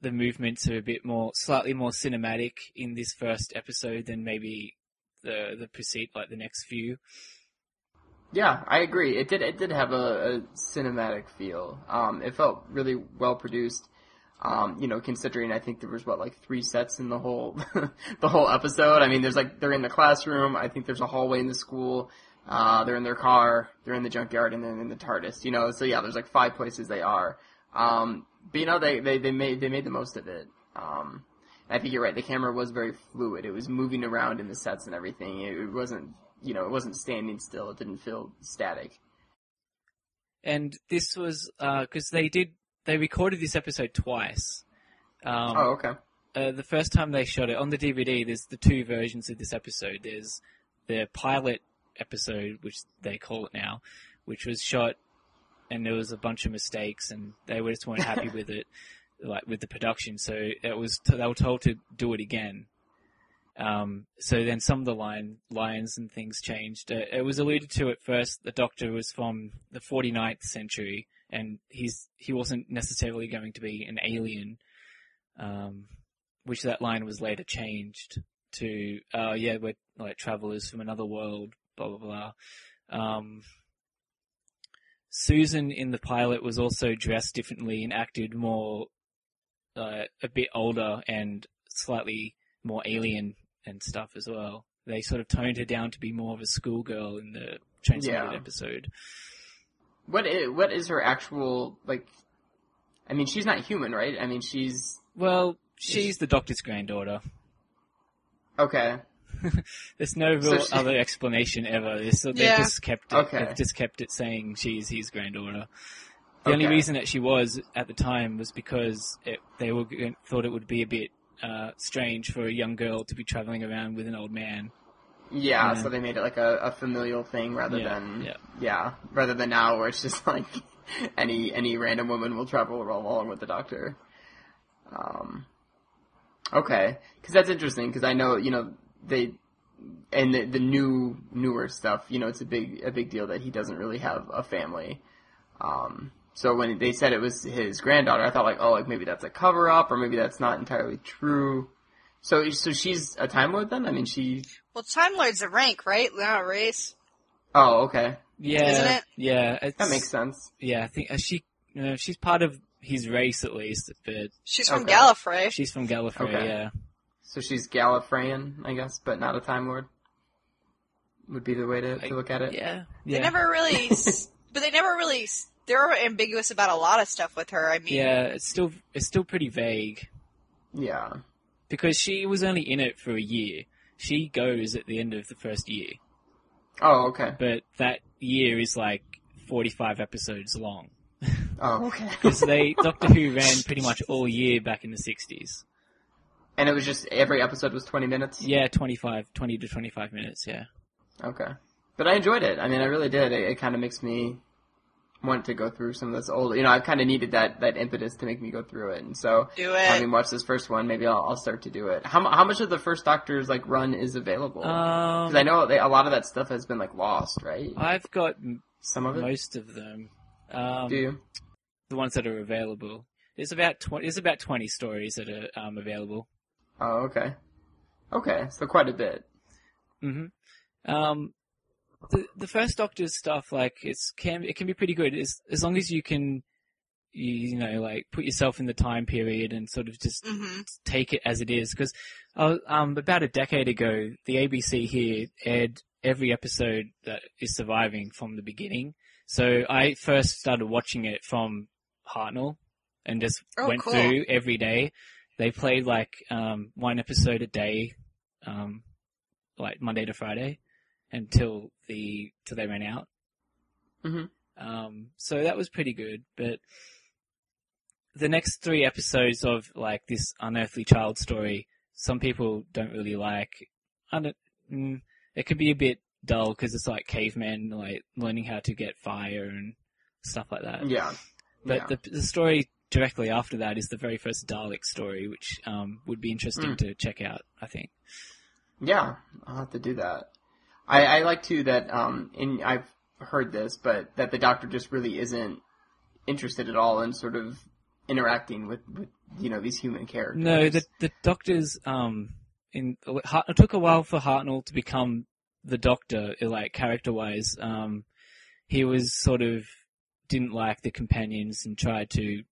the movements are a bit more, slightly more cinematic in this first episode than maybe the the precede, like the next few. Yeah, I agree. It did. It did have a, a cinematic feel. Um, it felt really well produced. Um, you know, considering I think there was what like three sets in the whole the whole episode. I mean, there's like they're in the classroom. I think there's a hallway in the school. Uh, they're in their car. They're in the junkyard, and then in the TARDIS. You know, so yeah, there's like five places they are. Um, but you know, they they they made they made the most of it. Um, I think you're right. The camera was very fluid. It was moving around in the sets and everything. It, it wasn't you know, it wasn't standing still. It didn't feel static. And this was because they did they recorded this episode twice. Um, oh, okay. uh, the first time they shot it on the DVD, there's the two versions of this episode. There's the pilot episode, which they call it now, which was shot, and there was a bunch of mistakes, and they just weren't happy with it, like with the production. So it was they were told to do it again. Um, so then some of the line lines and things changed. Uh, it was alluded to at first. The Doctor was from the 49th century, and he's he wasn't necessarily going to be an alien um, which that line was later changed to, uh, yeah, we're like travelers from another world, blah, blah, blah. Um, Susan in the pilot was also dressed differently and acted more, uh, a bit older and slightly more alien and stuff as well. They sort of toned her down to be more of a schoolgirl in the transmitted Yeah. episode. What is, what is her actual like? I mean, she's not human, right? I mean, she's Well, she's the Doctor's granddaughter. okay. There's no So real she- other explanation ever. They so they Yeah. just kept it. Okay. Just kept it saying she's his granddaughter. The only reason that she was at the time was because it, they were thought it would be a bit uh, strange for a young girl to be traveling around with an old man. Yeah, Yeah. so they made it like a, a familial thing rather Yeah, than yeah. yeah, rather than now where it's just like any any random woman will travel along with the doctor. Um, okay, because that's interesting because I know you know they and the, the new newer stuff. You know, it's a big a big deal that he doesn't really have a family. Um, so when they said it was his granddaughter, I thought like, oh, like maybe that's a cover up, or maybe that's not entirely true. So, so she's a Time Lord then? I mean, she. Well, Time Lord's a rank, right? Not a race. Oh, okay, Yeah, Isn't it? yeah, it's, that makes sense. Yeah, I think uh, she, you know, she's part of his race at least, but She's from Okay. Gallifrey. she's from Gallifrey. Okay. Yeah, So she's Gallifreyan, I guess, but not a Time Lord. Would be the way to, to look at it. yeah, yeah. They never really, but they never really. They're ambiguous about a lot of stuff with her. I mean, Yeah, it's still it's still pretty vague Yeah. because she was only in it for a year. She goes at the end of the first year, Oh, okay. but that year is like 45 episodes long. Oh, okay. Because they Doctor Who ran pretty much all year back in the 60s. And it was just every episode was twenty minutes. Yeah, 25, 20 to 25 minutes. Yeah. Okay. But I enjoyed it. I mean, I really did. It, it kind of makes me want to go through some of this old. You know, I've kind of needed that that impetus to make me go through it, and so do it. having watched this first one, maybe I'll, I'll start to do it. How how much of the first Doctor's like run is available? Because Um, I know they, a lot of that stuff has been like lost, right? I've got Some of it. most of them. Um, Do you? the ones that are available. There's about twenty. There's about twenty stories that are um, available. Oh, okay. Okay, so quite a bit. hmm Um, the the first Doctor's stuff, like it's can it can be pretty good as as long as you can, you, you know, like put yourself in the time period and sort of just hmm take it as it is. Because uh, um, about a decade ago, the ABC here aired every episode that is surviving from the beginning. So I first started watching it from Hartnell and just Oh, went cool. through every day. They played like um, one episode a day, um, like Monday to Friday, until the till they ran out. Mhm. Um, so that was pretty good, but the next three episodes of like this unearthly child story, some people don't really like. I don't, mm, it can be a bit dull because it's like cavemen like learning how to get fire and stuff like that. Yeah. But yeah. the the story directly after that is the very first Dalek story, which um, would be interesting Mm. to check out. I think. Yeah, I'll have to do that. I, I like too that um in I've heard this, but that the doctor just really isn't interested at all in sort of interacting with, with you know these human characters. No, the the doctors um in it took a while for Hartnell to become the Doctor, like character wise. Um, he was sort of didn't like the companions and tried to,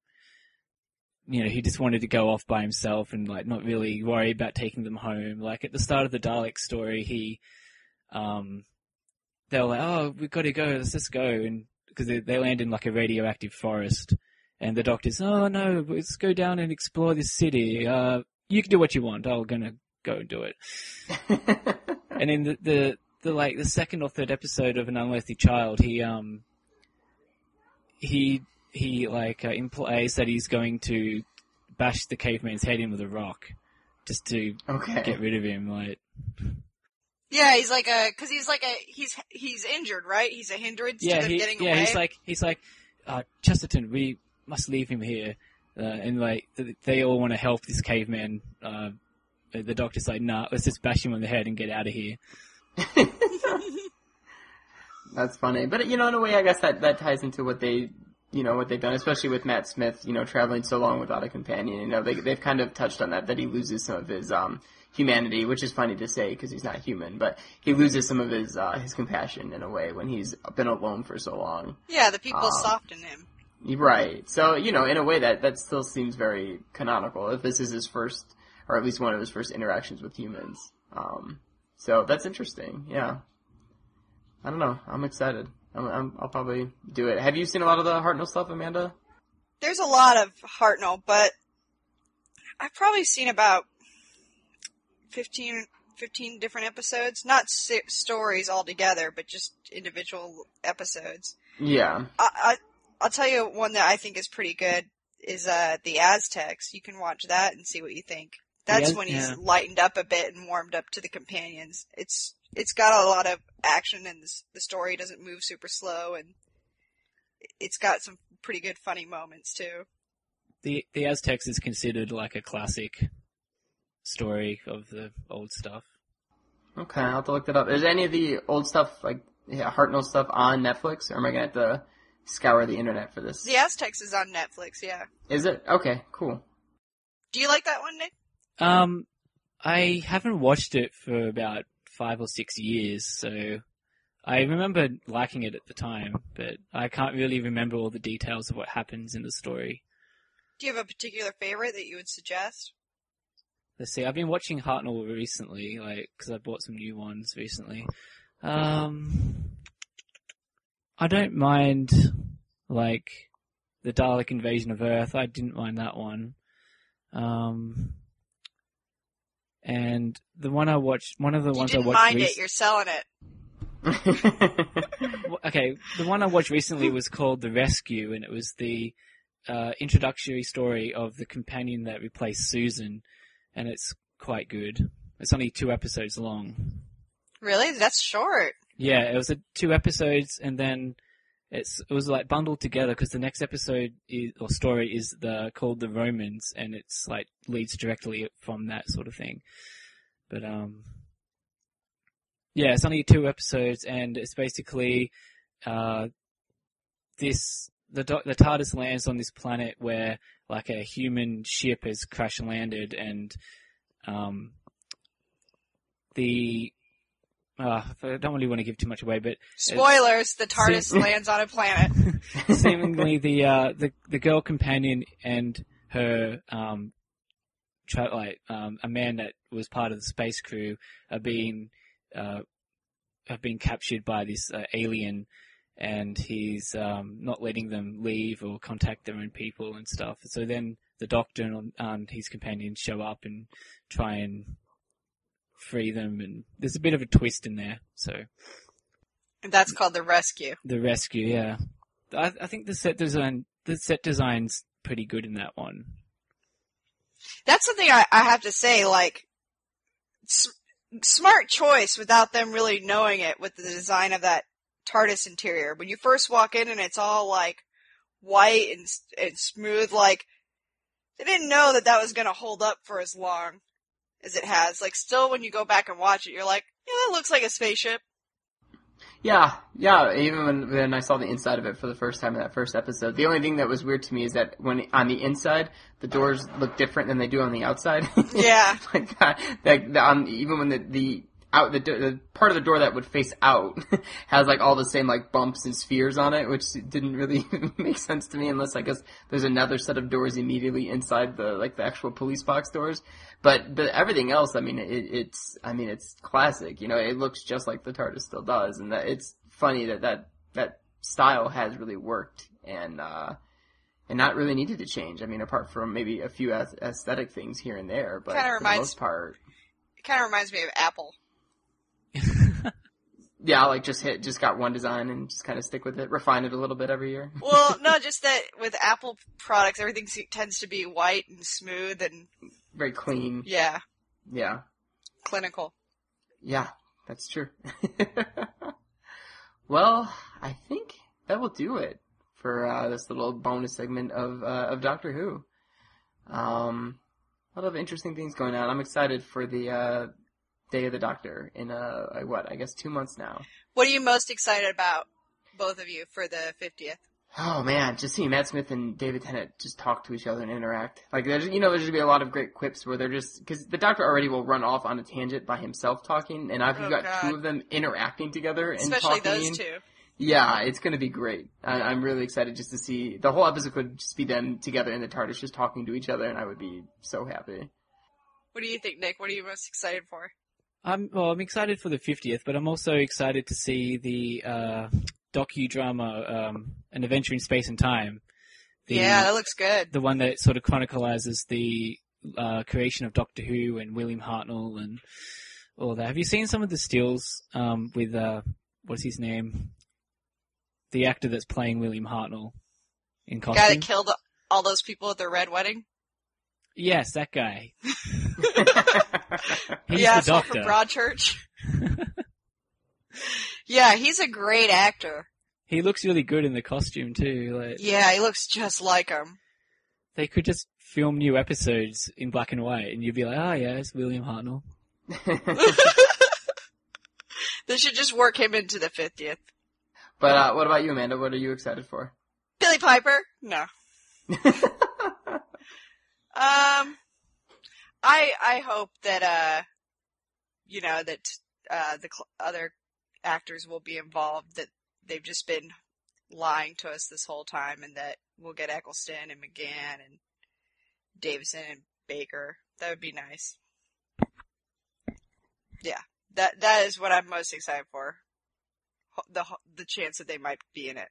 you know, he just wanted to go off by himself and like not really worry about taking them home. Like at the start of the Dalek story, he, um, they were like, "Oh, we've got to go. Let's just go," and because they, they land in like a radioactive forest. And the doctor's, oh no, let's go down and explore this city. Uh, you can do what you want. I'm gonna go and do it. And in the, the, the like the second or third episode of an unearthly child, he um he he like uh, implies that he's going to bash the caveman's head in with a rock just to okay. get rid of him. Like Yeah, he's like a because he's like a he's he's injured, right? He's a hindrance yeah, to them he, getting yeah, away. he's like he's like uh, Chesterton. We must leave him here. Uh, and like they all want to help this caveman. Uh, the doctor's like, nah, let's just bash him on the head and get out of here. That's funny, but you know, in a way, I guess that that ties into what they, you know, what they've done, especially with Matt Smith. You know, traveling so long without a companion. You know, they they've kind of touched on that that he loses some of his um humanity, which is funny to say because he's not human, but he loses some of his uh, his compassion in a way when he's been alone for so long. yeah, the people Um, soften him. Right. So, you know, in a way that, that still seems very canonical if this is his first, or at least one of his first interactions with humans. Um, so that's interesting. Yeah. I don't know. I'm excited. I'm, I'm, I'll probably do it. Have you seen a lot of the Hartnell stuff, Amanda? there's a lot of Hartnell, but I've probably seen about 15, 15 different episodes. Not si- stories altogether, but just individual episodes. Yeah. I, I, I'll tell you one that I think is pretty good is uh the Aztecs. You can watch that and see what you think. That's Az- when he's yeah. lightened up a bit and warmed up to the companions. It's it's got a lot of action and the, the story doesn't move super slow and it's got some pretty good funny moments too. The the Aztecs is considered like a classic story of the old stuff. Okay, I'll have to look that up. Is any of the old stuff, like yeah, Hartnell stuff, on Netflix, or am I gonna have to scour the internet for this? The Aztecs is on Netflix, yeah. Is it? Okay, cool. Do you like that one, Nick? Um, I haven't watched it for about five or six years, so I remember liking it at the time, but I can't really remember all the details of what happens in the story. Do you have a particular favorite that you would suggest? Let's see, I've been watching Hartnell recently, like, cause I bought some new ones recently. Um, I don't mind, like, the Dalek invasion of Earth. I didn't mind that one. Um, and the one I watched, one of the you ones I didn't watched mind rec- it, you're selling it. okay, the one I watched recently was called The Rescue, and it was the uh, introductory story of the companion that replaced Susan, and it's quite good. It's only two episodes long. Really? That's short. Yeah, it was a, two episodes, and then it's it was like bundled together because the next episode is, or story is the called the Romans, and it's like leads directly from that sort of thing. But um, yeah, it's only two episodes, and it's basically uh, this the the TARDIS lands on this planet where like a human ship has crash landed, and um, the uh, I don't really want to give too much away, but Spoilers, the TARDIS See- lands on a planet. seemingly the uh, the the girl companion and her um, tra- like um, a man that was part of the space crew are being uh, have been captured by this uh, alien, and he's um, not letting them leave or contact their own people and stuff. So then the doctor and um, his companions show up and try and free them, and there's a bit of a twist in there. So And that's called the rescue. the rescue, yeah. I, I think the set design, the set design's pretty good in that one. That's something I, I have to say, like, s- smart choice without them really knowing it with the design of that TARDIS interior. When you first walk in and it's all like white and, and smooth, like, they didn't know that that was gonna hold up for as long as it has. Like, still when you go back and watch it, you're like, yeah, that looks like a spaceship. Yeah, yeah. Even when, when I saw the inside of it for the first time in that first episode, the only thing that was weird to me is that when on the inside the doors look different than they do on the outside. Yeah. like that. Like the, um, even when the the out the, do- the part of the door that would face out has like all the same like bumps and spheres on it, which didn't really make sense to me unless I guess there's another set of doors immediately inside the like the actual police box doors. But but everything else, I mean, it, it's I mean it's classic. You know, it looks just like the TARDIS still does, and that it's funny that that that style has really worked and. uh and not really needed to change. I mean, apart from maybe a few aesthetic things here and there, but for the reminds- most part, It kinda reminds me of Apple. Yeah, like just hit, just got one design and just kind of stick with it, refine it a little bit every year. Well, no, just that with Apple products, everything tends to be white and smooth and, Very clean. yeah, Yeah, clinical. yeah, that's true. well, I think that will do it for uh, this little bonus segment of uh, of Doctor Who. Um, a lot of interesting things going on. I'm excited for the uh, Day of the Doctor in uh, what I guess two months now. What are you most excited about, both of you, for the 50th? Oh man, just seeing Matt Smith and David Tennant just talk to each other and interact. Like, there's, you know, there's gonna be a lot of great quips where they're just, cause the Doctor already will run off on a tangent by himself talking, and now if Oh, got God. two of them interacting together and Especially talking. those two. Yeah, it's gonna be great. I, I'm really excited just to see, the whole episode could just be them together in the TARDIS just talking to each other, and I would be so happy. What do you think, Nick? What are you most excited for? I'm well. I'm excited for the 50th, but I'm also excited to see the uh, docudrama um, "An Adventure in Space and Time." The, yeah, that looks good. the one that sort of chronicles the uh, creation of Doctor Who and William Hartnell and all that. Have you seen some of the stills um, with uh, what's his name? The actor that's playing William Hartnell in costume? Guy costume. that killed all those people at their red wedding. yes, that guy. He's the the asshole doctor. from Broadchurch. yeah, he's a great actor. he looks really good in the costume too. Like Yeah, he looks just like him. they could just film new episodes in black and white, and you'd be like, oh yeah, it's William Hartnell. they should just work him into the 50th. but uh, what about you, Amanda? What are you excited for? Billie Piper? No. Um, I I hope that uh, you know that uh the cl- other actors will be involved. That they've just been lying to us this whole time, and that we'll get Eccleston and McGann and Davison and Baker. That would be nice. Yeah, that that is what I'm most excited for. The the chance that they might be in it.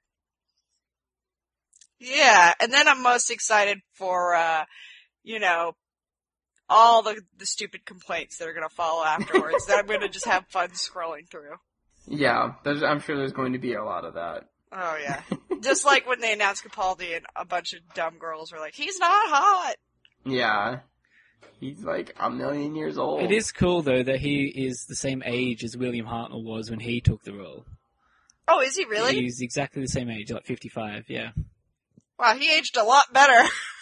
Yeah, and then I'm most excited for, uh, you know, all the, the stupid complaints that are gonna follow afterwards that I'm gonna just have fun scrolling through. yeah, there's, I'm sure there's going to be a lot of that. Oh yeah. just like when they announced Capaldi and a bunch of dumb girls were like, he's not hot! Yeah. He's like a million years old. It is cool though that he is the same age as William Hartnell was when he took the role. Oh, is he really? He's exactly the same age, like 55, yeah. Wow, he aged a lot better.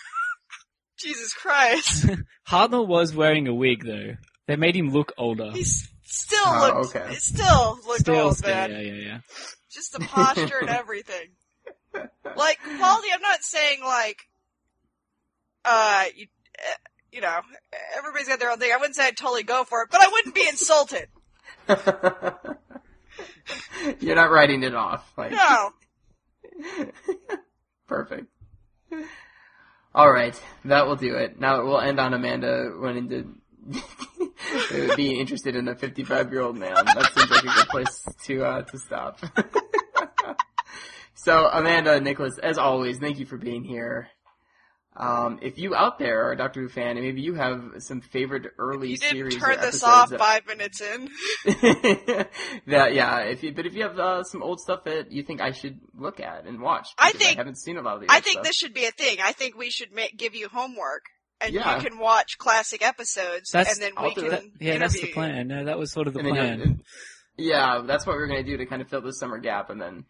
Jesus Christ. Hartnell was wearing a wig though. They made him look older. He still Oh, looked, okay. still looked Still, old, still, man. yeah, yeah, yeah. Just the posture and everything. Like, quality, I'm not saying like, uh, you, eh, you know, everybody's got their own thing. I wouldn't say I'd totally go for it, but I wouldn't be insulted. You're not writing it off. Like, No. perfect. All right, that will do it. Now we'll end on Amanda wanting to being interested in a 55 year old man. That seems like a good place to uh, to stop. so Amanda, Nicholas, as always, thank you for being here. Um, if you out there are a Doctor Who fan and maybe you have some favorite early You series didn't or turn this off that- five minutes in. that yeah, if you but if you have uh, some old stuff that you think I should look at and watch, I think- I haven't seen a lot of these. I think stuff. this should be a thing. I think we should make, give you homework. And Yeah. you can watch classic episodes, That's- and then I'll we can it. Yeah, that's the plan. No, that was sort of the And plan. uh, yeah, that's what we were gonna do to kind of fill the summer gap, and then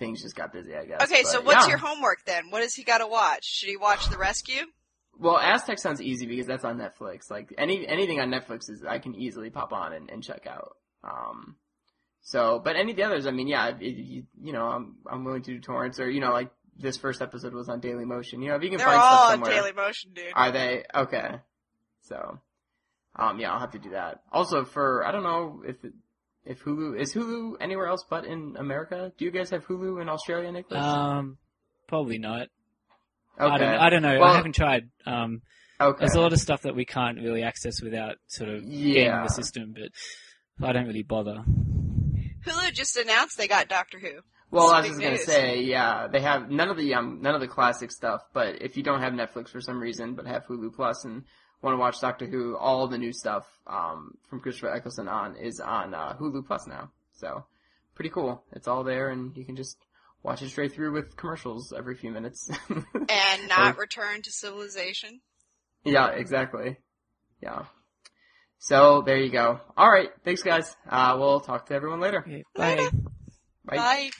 things just got busy, I guess. Okay, so what's yeah. your homework then? What does he got to watch? Should he watch The Rescue? Well, Aztec sounds easy because that's on Netflix. Like any anything on Netflix is I can easily pop on and, and check out. Um, so, but any of the others, I mean, yeah, if you, you know, I'm I'm willing to do torrents or you know, like this first episode was on Daily Motion. You know, if you can They're find all stuff on somewhere. Daily Motion, dude. Are they okay? So, um, yeah, I'll have to do that. Also, for I don't know if if Hulu is Hulu anywhere else but in America. Do you guys have Hulu in Australia, Nicholas? Um, probably not. okay. I don't. I don't know. Well- I haven't tried. Um, okay. there's a lot of stuff that we can't really access without sort of getting the system, but I don't really bother. Hulu just announced they got Doctor Who. Well, I was Big just gonna say, yeah, they have none of the um none of the classic stuff. But if you don't have Netflix for some reason, but have Hulu Plus and want to watch Doctor Who, all the new stuff um from Christopher Eccleston on is on uh, Hulu Plus now. So pretty cool. It's all there, and you can just watch it straight through with commercials every few minutes. And not return to civilization. yeah, exactly. Yeah. So there you go. All right, thanks guys. Uh, we'll talk to everyone later. Okay, Later. bye. Bye. Bye.